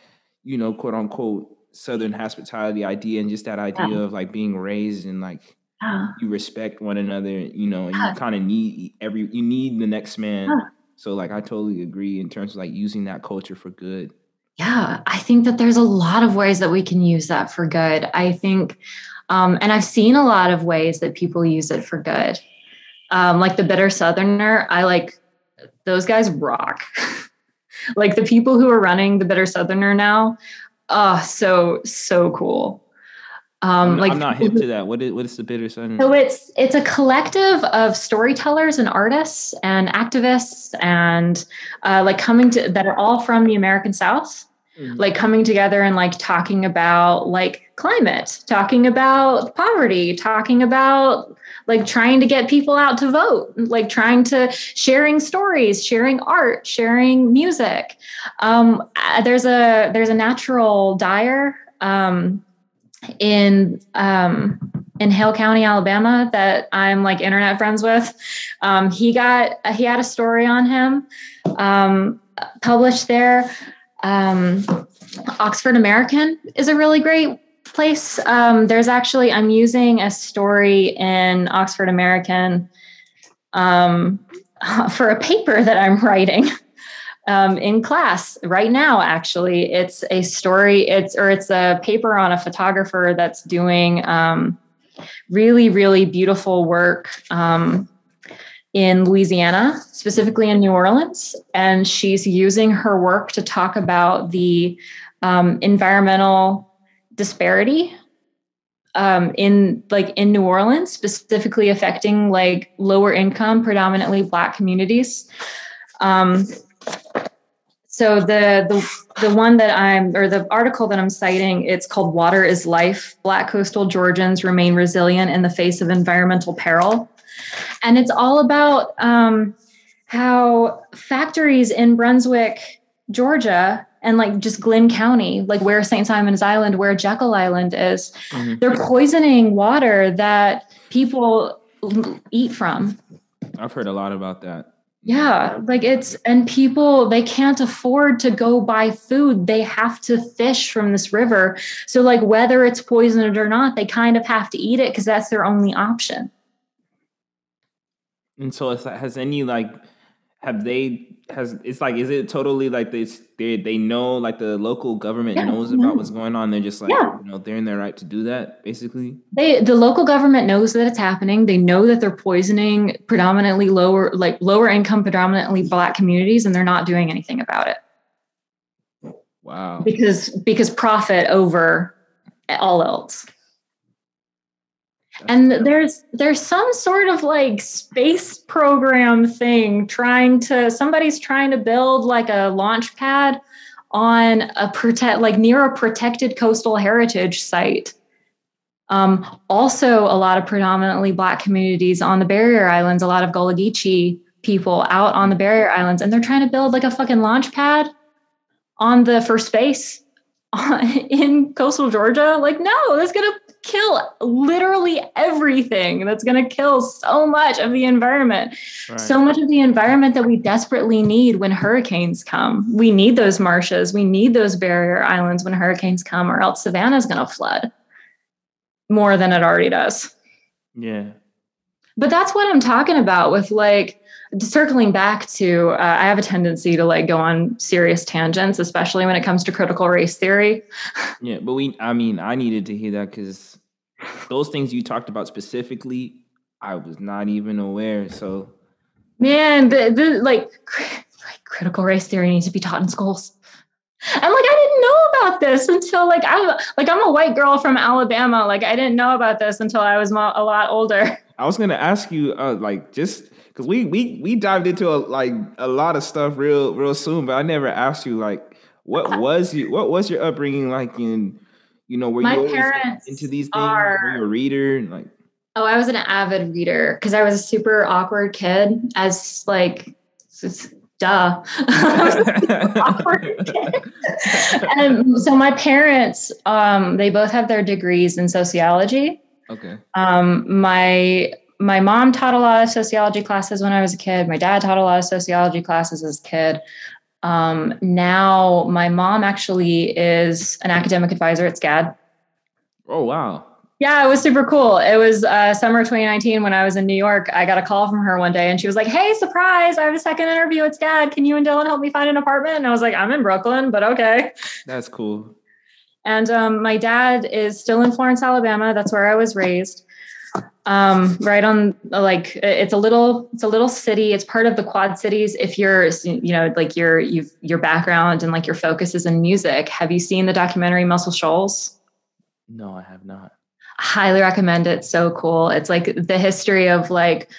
you know, quote unquote Southern hospitality idea and just that idea yeah. of like being raised and like yeah. you respect one another, you know, and yeah. you kind of need every you need the next man. So like I totally agree in terms of like using that culture for good. Yeah, I think that there's a lot of ways that we can use that for good. I think um, and I've seen a lot of ways that people use it for good. Um, like the bitter southerner, I like those guys rock. (laughs) like the people who are running the Bitter Southerner now, oh, so so cool. Um, I'm, like I'm not hip to that. What is what is the Bitter Southerner? So it's it's a collective of storytellers and artists and activists and uh, like coming to that are all from the American South mm-hmm. like coming together and like talking about like climate, talking about poverty, talking about like trying to get people out to vote, like trying to sharing stories, sharing art, sharing music. Um, uh, there's a there's a natural dyer um, in um, in Hale County, Alabama, that I'm like internet friends with. Um, he got he had a story on him um, published there. Um, Oxford American is a really great place. Um, there's actually, I'm using a story in Oxford American um, (laughs) for a paper that I'm writing. Um, in class right now actually it's a story it's or it's a paper on a photographer that's doing um, really really beautiful work um, in Louisiana, specifically in New Orleans, and she's using her work to talk about the um, environmental disparity um, in like in New Orleans, specifically affecting like lower income, predominantly Black communities. Um, so the the the one that I'm or the article that I'm citing, it's called "Water is Life: Black Coastal Georgians Remain Resilient in the Face of Environmental Peril." And it's all about um, how factories in Brunswick, Georgia, and like just Glynn County, like where St. Simons Island, where Jekyll Island is, mm-hmm. they're poisoning water that people eat from. I've heard a lot about that. Yeah, like it's and people they can't afford to go buy food. They have to fish from this river. So like whether it's poisoned or not, they kind of have to eat it because that's their only option. And so, has any like have they has it's like is it totally like this they they know like the local government yeah. knows about mm-hmm. what's going on they're just like yeah. you know they're in their right to do that basically they the local government knows that it's happening they know that they're poisoning predominantly lower like lower income predominantly black communities and they're not doing anything about it wow because because profit over all else and there's there's some sort of like space program thing trying to somebody's trying to build like a launch pad on a protect like near a protected coastal heritage site. Um, also a lot of predominantly black communities on the barrier islands a lot of Gullah Geechee people out on the barrier islands and they're trying to build like a fucking launch pad on the first space (laughs) in coastal georgia. Like no that's gonna kill literally everything. That's going to kill so much of the environment. Right. So much of the environment that we desperately need when hurricanes come. We need those marshes. We need those barrier islands when hurricanes come, or else Savannah is going to flood more than it already does. Yeah. But that's what I'm talking about with like, circling back to uh, i have a tendency to like go on serious tangents especially when it comes to critical race theory (laughs) yeah but we i mean i needed to hear that because those things you talked about specifically i was not even aware so man the, the like, like critical race theory needs to be taught in schools and like I didn't know about this until like I'm like I'm a white girl from Alabama. Like I didn't know about this until I was mo- a lot older. I was gonna ask you, uh, like, just because we we we dived into a, like a lot of stuff real real soon, but I never asked you like what was you what was your upbringing like in you know were My you parents into these things? Are, were you a reader? Like oh, I was an avid reader because I was a super awkward kid. As like duh. (laughs) and so my parents, um, they both have their degrees in sociology. Okay. Um, my my mom taught a lot of sociology classes when I was a kid. My dad taught a lot of sociology classes as a kid. Um, now, my mom actually is an academic advisor at SCAD. Oh, wow. Yeah, it was super cool. It was uh, summer 2019 when I was in New York. I got a call from her one day and she was like, Hey, surprise, I have a second interview at SCAD. Can you and Dylan help me find an apartment? And I was like, I'm in Brooklyn, but okay. That's cool. And um, my dad is still in Florence, Alabama. That's where I was raised um, right on like it's a little it's a little city. It's part of the quad cities. If you're you know like your you've your background and like your focus is in music have you seen the documentary muscle shoals? No i have not. Highly recommend it. So cool. It's like the history of like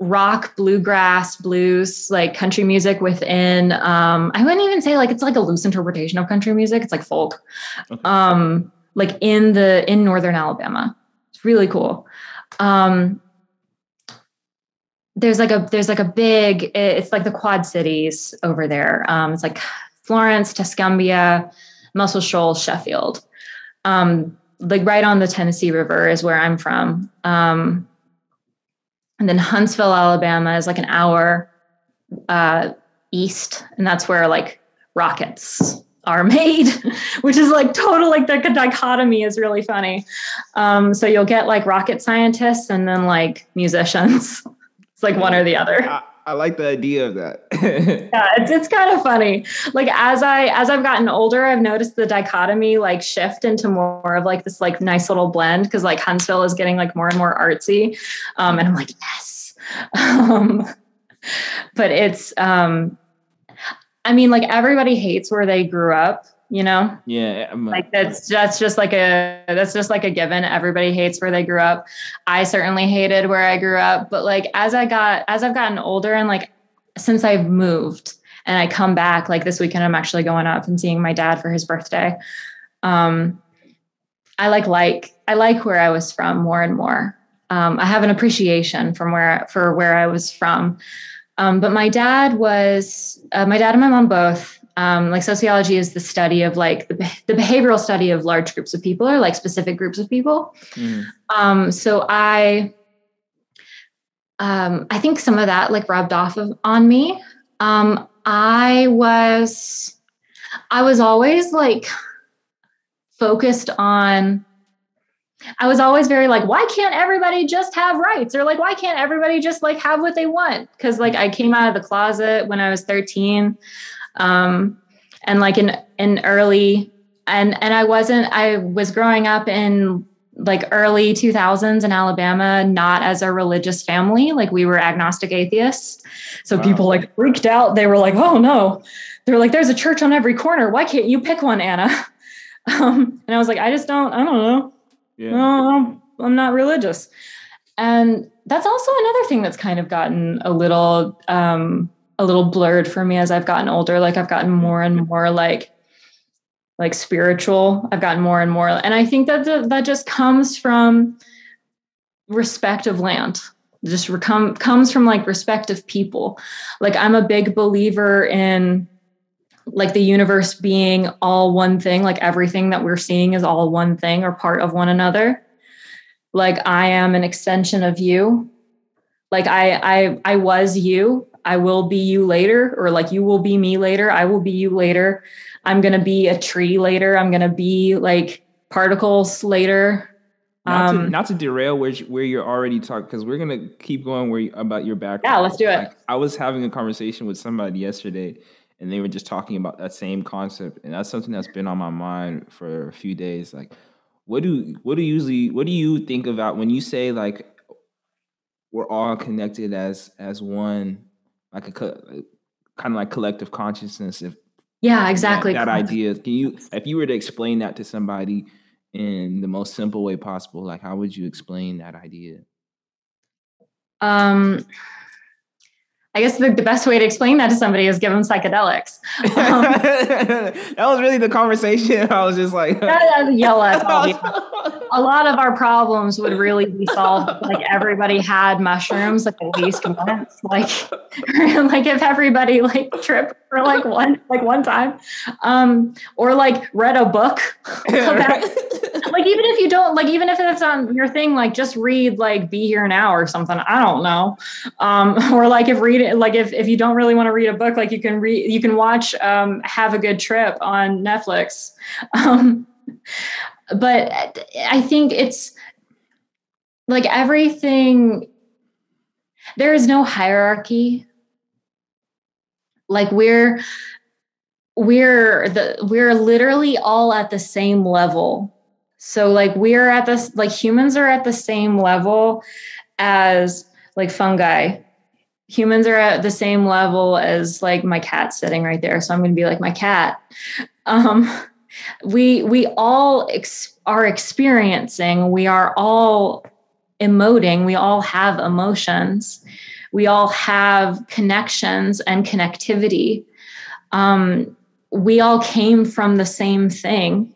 rock bluegrass blues like country music within um i wouldn't even say like it's like a loose interpretation of country music. It's like folk. Okay. um like in the in northern alabama. It's really cool um, there's like a there's like a big it's like the quad cities over there. Um, it's like florence tuscumbia muscle shoals sheffield. Um, like right on the tennessee river is where i'm from. Um, and then huntsville alabama is like an hour uh, east and that's where like rockets are made, (laughs) which is like total like the dichotomy is really funny. Um, so you'll get like rocket scientists and then like musicians. (laughs) It's like one or the other. I, I like the idea of that. (laughs) yeah, it's it's kind of funny. Like as I as I've gotten older, I've noticed the dichotomy like shift into more of like this like nice little blend because like Huntsville is getting like more and more artsy, um, and I'm like yes. Um, but it's um I mean, like everybody hates where they grew up, you know? Yeah. I'm, like that's that's just like a that's just like a given. Everybody hates where they grew up. I certainly hated where I grew up, but like as I got as I've gotten older and like since I've moved and I come back, like this weekend I'm actually going up and seeing my dad for his birthday. Um I like like I like where I was from more and more. Um, I have an appreciation from where for where I was from. Um, but my dad was, uh, my dad and my mom both, um, like sociology is the study of like the, the behavioral study of large groups of people or like specific groups of people. Mm. Um, so I, um, I think some of that like rubbed off of, on me. Um, I was, I was always like focused on I was always very like, why can't everybody just have rights? Or like, why can't everybody just like have what they want? Cause like I came out of the closet when I was 13. Um, and like in in early and and I wasn't I was growing up in like early 2000s in Alabama, not as a religious family. Like we were agnostic atheists. So wow. people like freaked out. They were like, oh no. They're like, there's a church on every corner. Why can't you pick one, Anna? (laughs) Um, and I was like, I just don't, I don't know. Yeah. No, I'm not religious. And that's also another thing that's kind of gotten a little um, a little blurred for me as I've gotten older. Like I've gotten more and more like like spiritual. I've gotten more and more, and I think that the, that just comes from respect of land. Just come comes from like respect of people. Like I'm a big believer in like the universe being all one thing, like everything that we're seeing is all one thing or part of one another. Like I am an extension of you. Like I I I was you I will be you later, or like you will be me later. I will be you later. I'm going to be a tree later. I'm going to be like particles later. Not, um, to, not to derail where where you're already talking because we're gonna keep going where you, about your background. Yeah, let's do it. Like, I was having a conversation with somebody yesterday, and they were just talking about that same concept, and that's something that's been on my mind for a few days. Like, what do what do you usually what do you think about when you say like we're all connected as as one like a kind of like collective consciousness if yeah exactly that, that idea can you if you were to explain that to somebody in the most simple way possible like how would you explain that idea um I guess the, the best way to explain that to somebody is give them psychedelics. Um, (laughs) that was really the conversation. I was just like, yell (laughs) at a lot of our problems would really be solved like everybody had mushrooms like at least once. Like, (laughs) like if everybody like tripped for like one like one time, um, or like read a book. About like even if you don't like even if it's on your thing like just read like be here now or something. I don't know. Um or like if read like if if you don't really want to read a book like you can read you can watch um have a good trip on netflix. (laughs) Um but i think it's like everything there is no hierarchy. Like we're we're the we're literally all at the same level. So like we're at this like humans are at the same level as like fungi. Humans are at the same level as like my cat sitting right there. So I'm going to be like my cat. Um (laughs) we we all ex- are experiencing, we are all emoting, we all have emotions. We all have connections and connectivity. Um, we all came from the same thing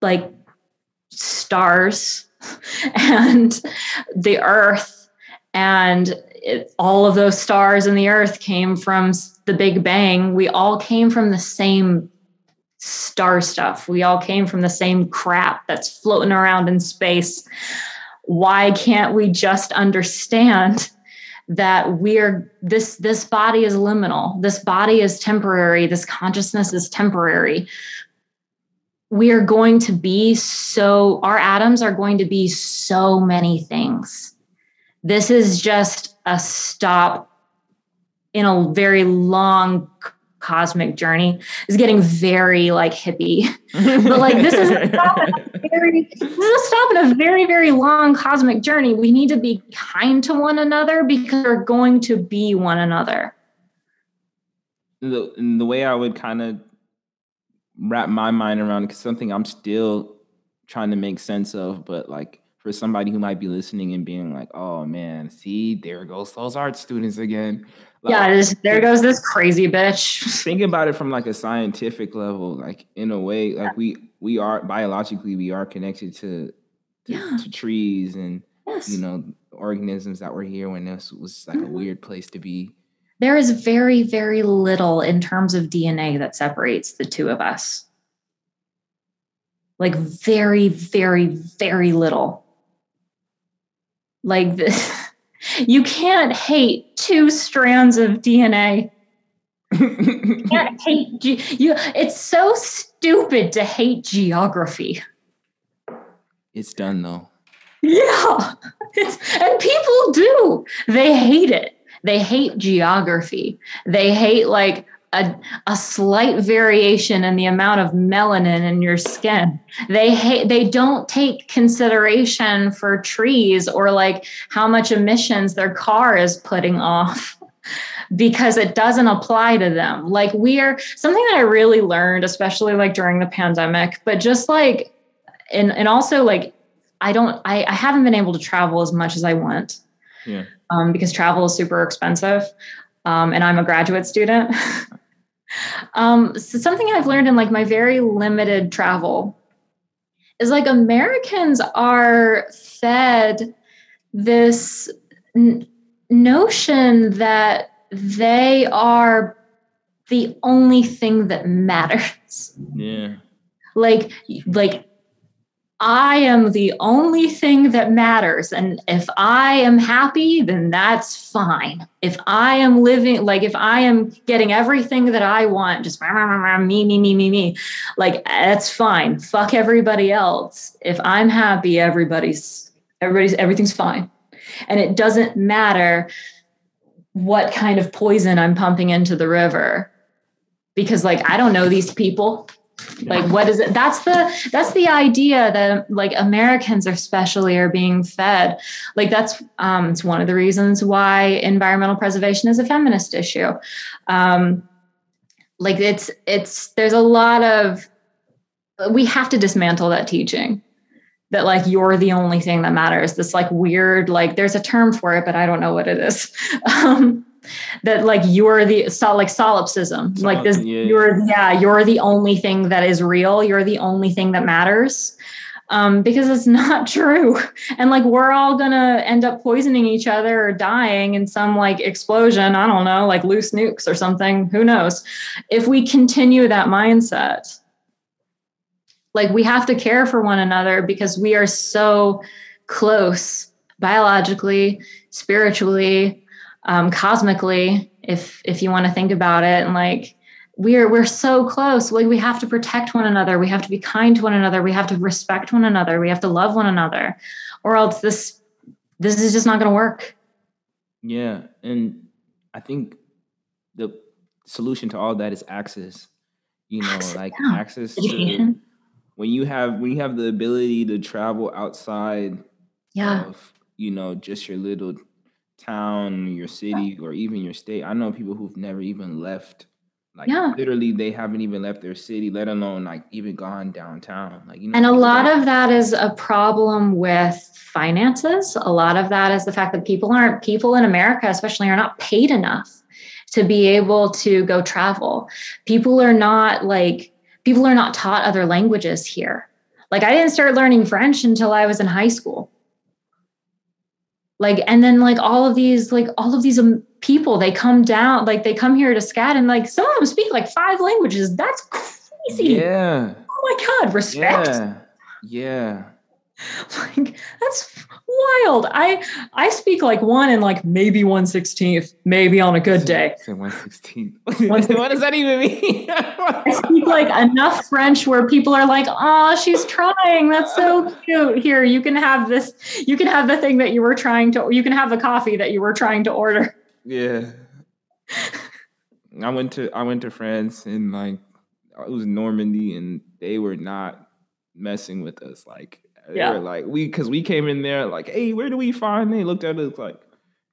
like stars (laughs) and the earth and it, all of those stars and the earth came from the big bang. We all came from the same star stuff. We all came from the same crap that's floating around in space. Why can't we just understand that we're this this body is liminal. This body is temporary. This consciousness is temporary. We are going to be so, our atoms are going to be so many things. This is just a stop in a very long cosmic journey. Is getting very like hippie, but like this is a (laughs) stop in a very this is a stop in a very very long cosmic journey. We need to be kind to one another because we're going to be one another. The the way I would kind of wrap my mind around because something I'm still trying to make sense of. But like for somebody who might be listening and being like, "Oh man, see, there goes those art students again." Like, yeah, just, there goes this crazy bitch. (laughs) Think about it from like a scientific level, like in a way, like we we are biologically we are connected to to, yeah. to trees and yes. you know organisms that were here when this was like mm-hmm. a weird place to be there is very, very little in terms of DNA that separates the two of us. Like, very, very, very little. Like, this, (laughs) you can't hate two strands of DNA. you can't (laughs) hate ge- you. It's so stupid to hate geography. It's done though. Yeah. It's, and people do. They hate it. They hate geography. They hate like a, a slight variation in the amount of melanin in your skin. They hate, they don't take consideration for trees or like how much emissions their car is putting off (laughs) because it doesn't apply to them. Like we are something that I really learned, especially like during the pandemic, but just like and and also like I don't I, I haven't been able to travel as much as I want. Yeah. Um, because travel is super expensive. Um, and I'm a graduate student. (laughs) um, so something I've learned in like my very limited travel is like Americans are fed this n- notion that they are the only thing that matters. Yeah. Like like I am the only thing that matters. And if I am happy, then that's fine. If I am living, like if I am getting everything that I want, just me, me, me, me, me, like that's fine. Fuck everybody else. If I'm happy, everybody's, everybody's, everything's fine. And it doesn't matter what kind of poison I'm pumping into the river because, like, I don't know these people like what is it? That's the that's the idea that like americans especially are being fed. Like that's um it's one of the reasons why environmental preservation is a feminist issue. Um like it's it's there's a lot of we have to dismantle that teaching. That like you're the only thing that matters. This like weird like there's a term for it but i don't know what it is. (laughs) Um that like you're the so like solipsism Solip, like this yeah, you're yeah. yeah you're the only thing that is real you're the only thing that matters um, because it's (laughs) not true and like we're all gonna end up poisoning each other or dying in some like explosion i don't know like loose nukes or something who knows if we continue that mindset like we have to care for one another because we are so close biologically spiritually um, cosmically, if if you want to think about it, and like we're we're so close. Like we have to protect one another. We have to be kind to one another. We have to respect one another. We have to love one another, or else this this is just not going to work. Yeah, and I think the solution to all that is access. You know, access, like yeah. access to when you have when you have the ability to travel outside yeah. of you know just your little town, your city, or even your state. I know people who've never even left. Like yeah. literally, they haven't even left their city, let alone like even gone downtown. Like you know, and a lot of that is a problem with finances. A lot of that is the fact that people aren't people in America, especially, are not paid enough to be able to go travel. People are not like people are not taught other languages here. Like I didn't start learning French until I was in high school like and then like all of these like all of these um, people they come down like they come here to SCAD and like some of them speak like five languages. That's crazy. Yeah. Oh my god respect. Yeah. Yeah (laughs) like that's wild. I I speak like one and like maybe one sixteenth, maybe on a good day. One sixteenth. (laughs) (laughs) what does that even mean? I speak like enough French where people are like, "Oh, she's trying. That's so cute. Here, you can have this. You can have the thing that you were trying to. You can have the coffee that you were trying to order." Yeah. I went to I went to France and like it was Normandy and they were not messing with us like yeah. They were like, we, because we came in there like, hey, where do we find? They looked at us like,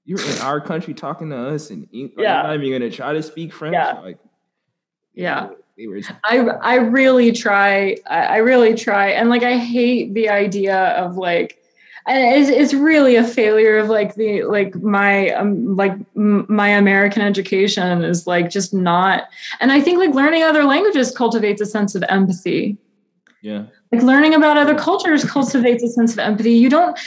you're in our country talking to us and like, yeah. not even gonna try to speak French. Yeah. Like, yeah. Were I I really try. I, really try, and like I hate the idea of like and it's, it's really a failure of like the like my um, like m- my american education is like just not and i think like learning other languages cultivates a sense of empathy yeah like learning about other cultures cultivates a sense of empathy. You don't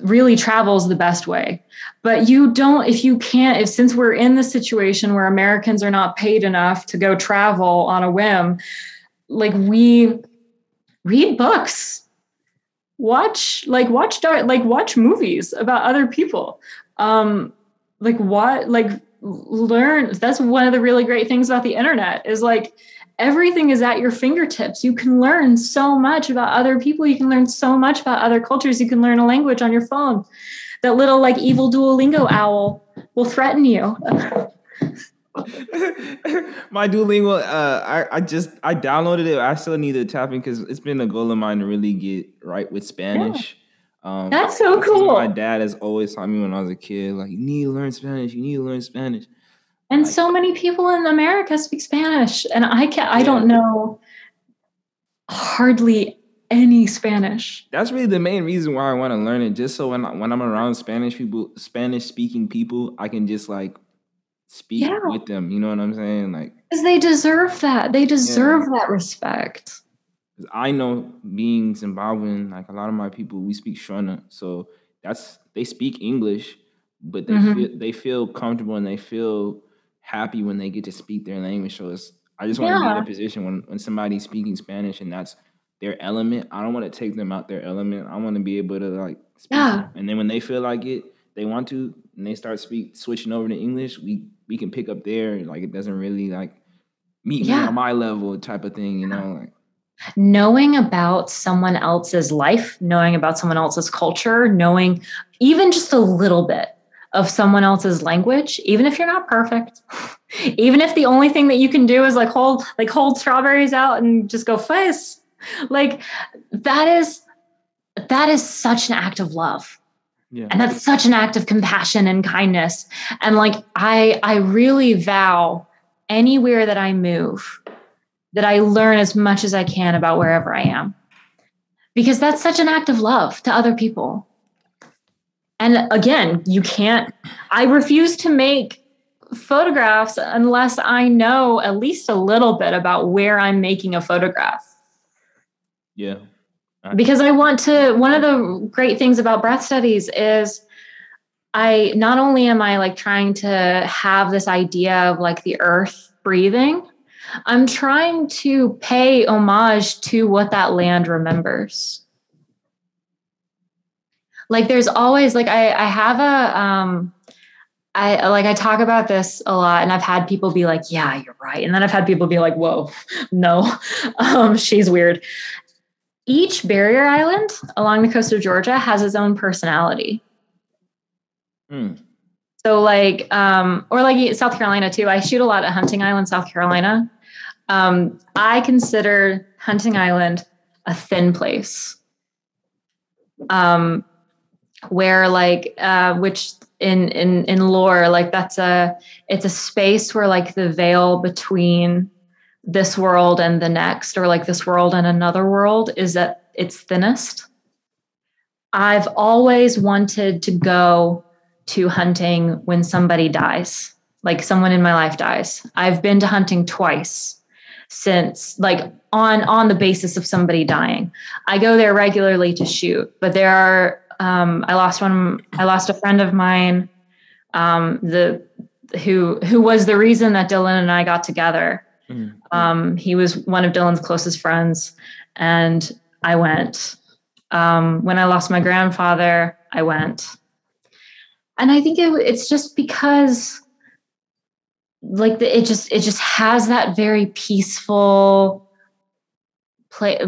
really travels the best way. But you don't if you can't if since we're in the situation where americans are not paid enough to go travel on a whim like we read books watch like watch like watch movies about other people. Um like what like learn that's one of the really great things about the internet is like everything is at your fingertips you can learn so much about other people you can learn so much about other cultures you can learn a language on your phone that little like evil duolingo owl will threaten you (laughs) my Duolingo, uh, I, I just I downloaded it. I still need to tap in because it's been a goal of mine to really get right with Spanish. Yeah. Um, That's so cool. My dad has always taught me when I was a kid, like you need to learn Spanish. You need to learn Spanish. And so many people in America speak Spanish, and I can not I don't know hardly any Spanish. That's really the main reason why I want to learn it. Just so when I, when I'm around Spanish people, Spanish speaking people, I can just like speak yeah. with them. You know what I'm saying? Like because they deserve that. They deserve yeah. that respect. I know being Zimbabwean, like a lot of my people, we speak Shona, so that's they speak English, but they mm-hmm. feel they feel comfortable and they feel happy when they get to speak their language. So it's I just want yeah. to be in a position when when somebody's speaking Spanish and that's their element. I don't want to take them out their element. I want to be able to like speak. Yeah. And then when they feel like it, they want to, and they start speak switching over to English, we we can pick up there. Like it doesn't really like meet yeah. me on my level type of thing, you know, like knowing about someone else's life, knowing about someone else's culture, knowing even just a little bit of someone else's language, even if you're not perfect, (laughs) even if the only thing that you can do is like hold like hold strawberries out and just go fizz, like that is that is such an act of love. Yeah. And that's such an act of compassion and kindness. And like I I really vow anywhere that I move that I learn as much as I can about wherever I am. Because that's such an act of love to other people. And again, you can't I refuse to make photographs unless I know at least a little bit about where I'm making a photograph. Yeah because I want to. One of the great things about breath studies is I not only am I like trying to have this idea of like the earth breathing, I'm trying to pay homage to what that land remembers. Like there's always like I I have a um I like I talk about this a lot and I've had people be like, "Yeah, you're right." And then I've had people be like, "Whoa. (laughs) No. (laughs) Um she's weird." each barrier island along the coast of Georgia has its own personality. Mm. So like, um, or like South Carolina too. I shoot a lot at Hunting Island, South Carolina. Um, I consider Hunting Island a thin place, um, where like, uh, which in in in lore, like that's a it's a space where like the veil between this world and the next, or like this world and another world, is at its thinnest. I've always wanted to go to hunting when somebody dies, like someone in my life dies. I've been to hunting twice since like on on the basis of somebody dying. I go there regularly to shoot, but there are um, I lost one I lost a friend of mine um, the who who was the reason that Dylan and I got together Mm-hmm. Um, he was one of Dylan's closest friends, and I went. Um, when I lost my grandfather, I went. And I think it, it's just because, like, the, it just it just has that very peaceful play,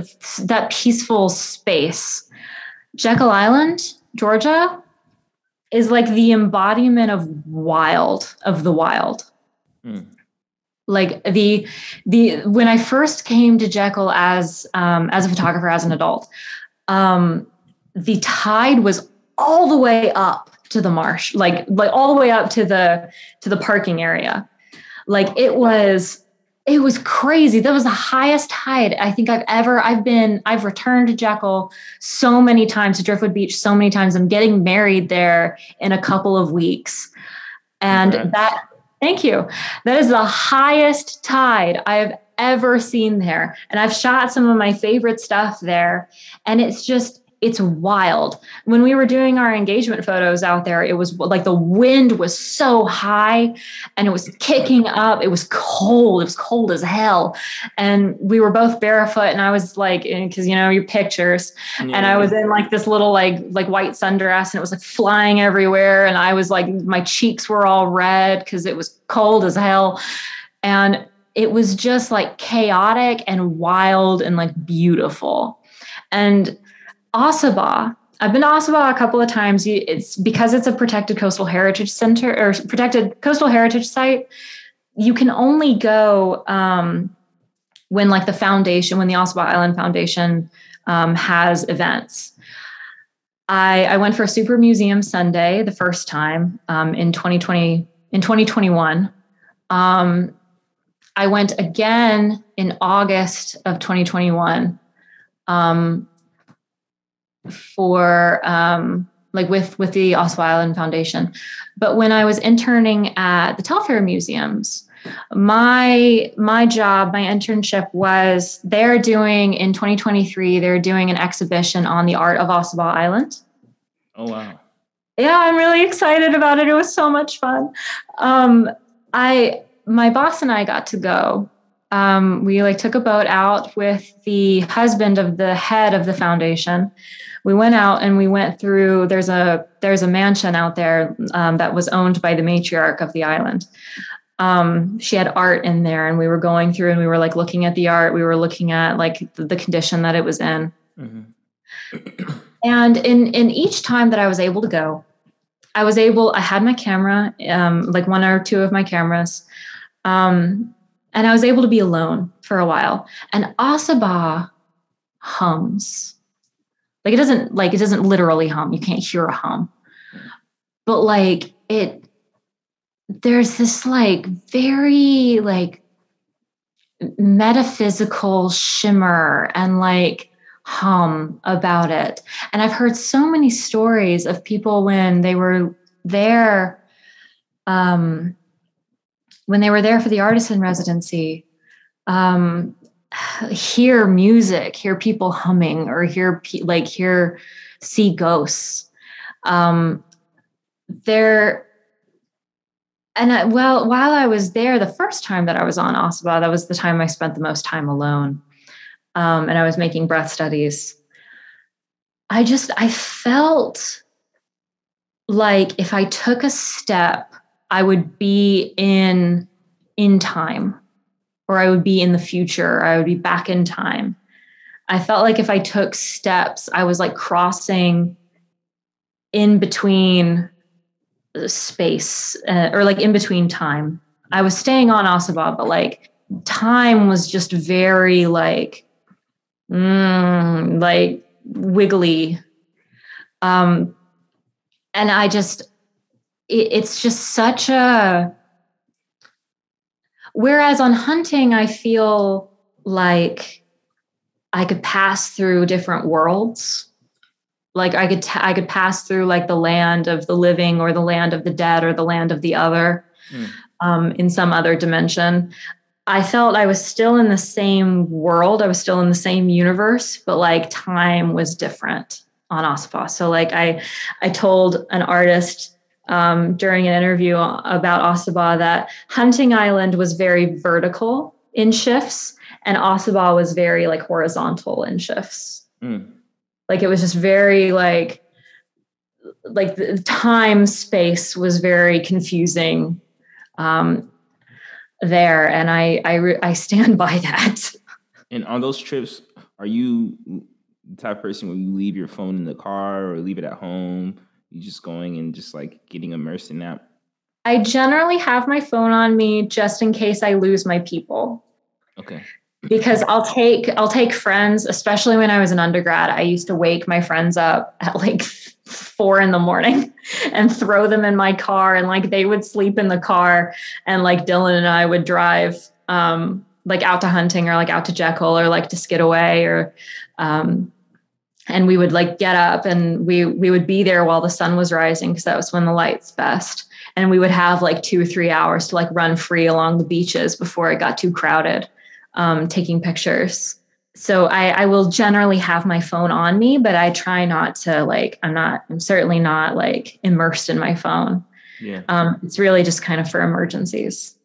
that peaceful space. Jekyll Island, Georgia, is like the embodiment of wild of the wild. Mm like the the when i first came to jekyll as um, as a photographer as an adult um, the tide was all the way up to the marsh like like all the way up to the to the parking area like it was it was crazy that was the highest tide i think i've ever i've been i've returned to jekyll so many times to driftwood beach so many times i'm getting married there in a couple of weeks and that Thank you. That is the highest tide I have ever seen there. And I've shot some of my favorite stuff there. And it's just, it's wild. When we were doing our engagement photos out there, it was like the wind was so high and it was kicking up. It was cold. It was cold as hell. And we were both barefoot and I was like cuz you know your pictures yeah. and I was in like this little like like white sundress and it was like flying everywhere and I was like my cheeks were all red cuz it was cold as hell. And it was just like chaotic and wild and like beautiful. And Ossabaw. I've been to Ossabaw a couple of times. It's because it's a protected coastal heritage center or protected coastal heritage site. You can only go um, when, like, the foundation, when the Ossabaw Island Foundation um, has events. I, I, went for a Super Museum Sunday the first time um, in 2020 in 2021. Um, I went again in August of 2021. Um, for um, like with with the Ossabaw Island Foundation. But when I was interning at the Telfair Museums, my my job, my internship was they're doing in 2023. They're doing an exhibition on the art of Ossabaw Island. Oh wow! Yeah, I'm really excited about it. It was so much fun. Um, I my boss and I got to go. Um, we like took a boat out with the husband of the head of the foundation. We went out and we went through there's a there's a mansion out there um, that was owned by the matriarch of the island. Um, she had art in there and we were going through and we were like looking at the art. We were looking at like the, the condition that it was in. Mm-hmm. (clears throat) and in in each time that i was able to go i was able i had my camera um, like one or two of my cameras um, and i was able to be alone for a while and Ossabaw hums like it doesn't like it doesn't literally hum. You can't hear a hum. But like it there's this like very like metaphysical shimmer and like hum about it. And I've heard so many stories of people when they were there um when they were there for the artisan residency um hear music, hear people humming, or hear pe- like hear see ghosts. Um, there, and I, well, while I was there, the first time that I was on Ossabaw, that was the time I spent the most time alone, um, and I was making breath studies. I just I felt like if I took a step, I would be in in time or I would be in the future, I would be back in time. I felt like if I took steps, I was like crossing in between space uh, or like in between time. I was staying on Ossabaw, but like time was just very like, mm, like wiggly. Um, and I just, it, it's just such a, Whereas on hunting, I feel like I could pass through different worlds. Like I could, t- I could pass through like the land of the living, or the land of the dead, or the land of the other, mm. um, in some other dimension. I felt I was still in the same world. I was still in the same universe, but like time was different on Ossabaw. So like I, I told an artist um, during an interview about Ossabaw that Hunting Island was very vertical in shifts and Ossabaw was very like horizontal in shifts. Mm. Like it was just very like like the time space was very confusing um, there, and I I re- I stand (laughs) by that. And on those trips, are you the type of person where you leave your phone in the car or leave it at home? You just going and just like getting immersed in that? I generally have my phone on me just in case I lose my people. Okay. because I'll take I'll take friends, especially when I was an undergrad. I used to wake my friends up at like four in the morning (laughs) and throw them in my car and like they would sleep in the car and like Dylan and I would drive um like out to hunting or like out to Jekyll or like to Skidaway or um and we would like get up and we we would be there while the sun was rising because that was when the light's best and we would have like two or three hours to like run free along the beaches before it got too crowded um, taking pictures so I, I will generally have my phone on me, but I try not to like, I'm not, I'm certainly not like immersed in my phone. Yeah. Um, it's really just kind of for emergencies.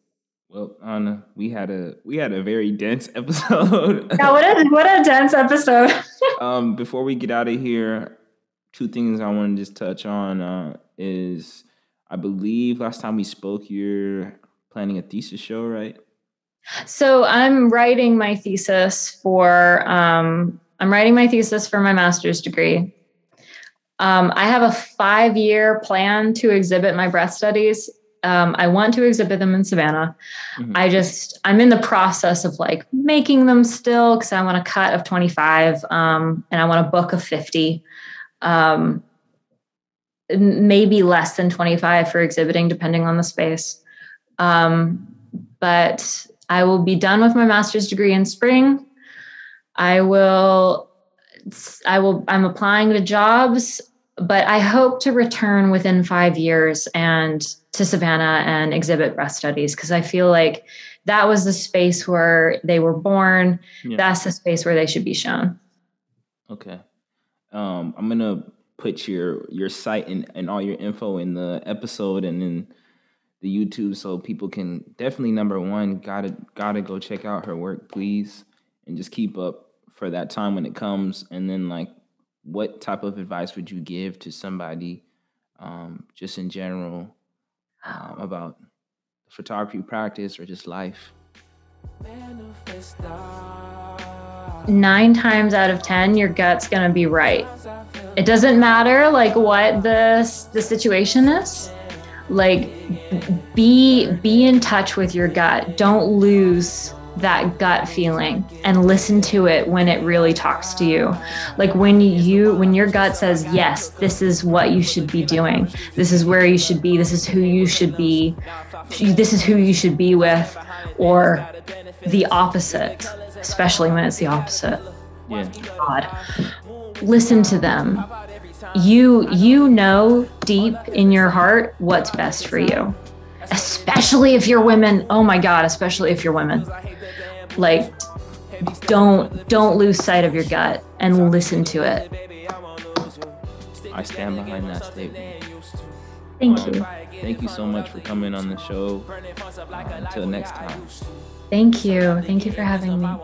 Well, Anna, we had a we had a very dense (laughs) episode. yeah, what a what a dense episode. (laughs) um, before we get out of here, two things I want to just touch on uh, is I believe last time we spoke, you're planning a thesis show, right? So I'm writing my thesis for um, I'm writing my thesis for my master's degree. Um, I have a five year plan to exhibit my breath studies. Um, I want to exhibit them in Savannah. Mm-hmm. I just I'm in the process of like making them still because I want a cut of 25 um, and I want a book of 50. Um, maybe less than 25 for exhibiting, depending on the space. Um, but I will be done with my master's degree in spring. I will, I will, I'm applying to jobs, but I hope to return within five years and to Savannah and exhibit breath studies because I feel like that was the space where they were born. Yeah. That's the space where they should be shown. Okay. Um, I'm gonna put your your site and, and all your info in the episode and in the YouTube so people can definitely number one gotta gotta go check out her work, please, and just keep up for that time when it comes. And then like, what type of advice would you give to somebody, um, just in general, um, about photography practice or just life? Nine times out of ten, your gut's gonna be right. It doesn't matter like what the the situation is like be be in touch with your gut don't lose that gut feeling and listen to it when it really talks to you. Like when you when your gut says yes this is what you should be doing. This is where you should be. This is who you should be. This is who you should be with or the opposite especially when it's the opposite. Yeah. God. Listen to them. You you know deep in your heart what's best for you especially if you're women. Oh my god especially if you're women like don't don't lose sight of your gut and listen to it. I stand behind that statement. Thank you. Thank you so much for coming on the show. Until next time. Thank you. Thank you for having me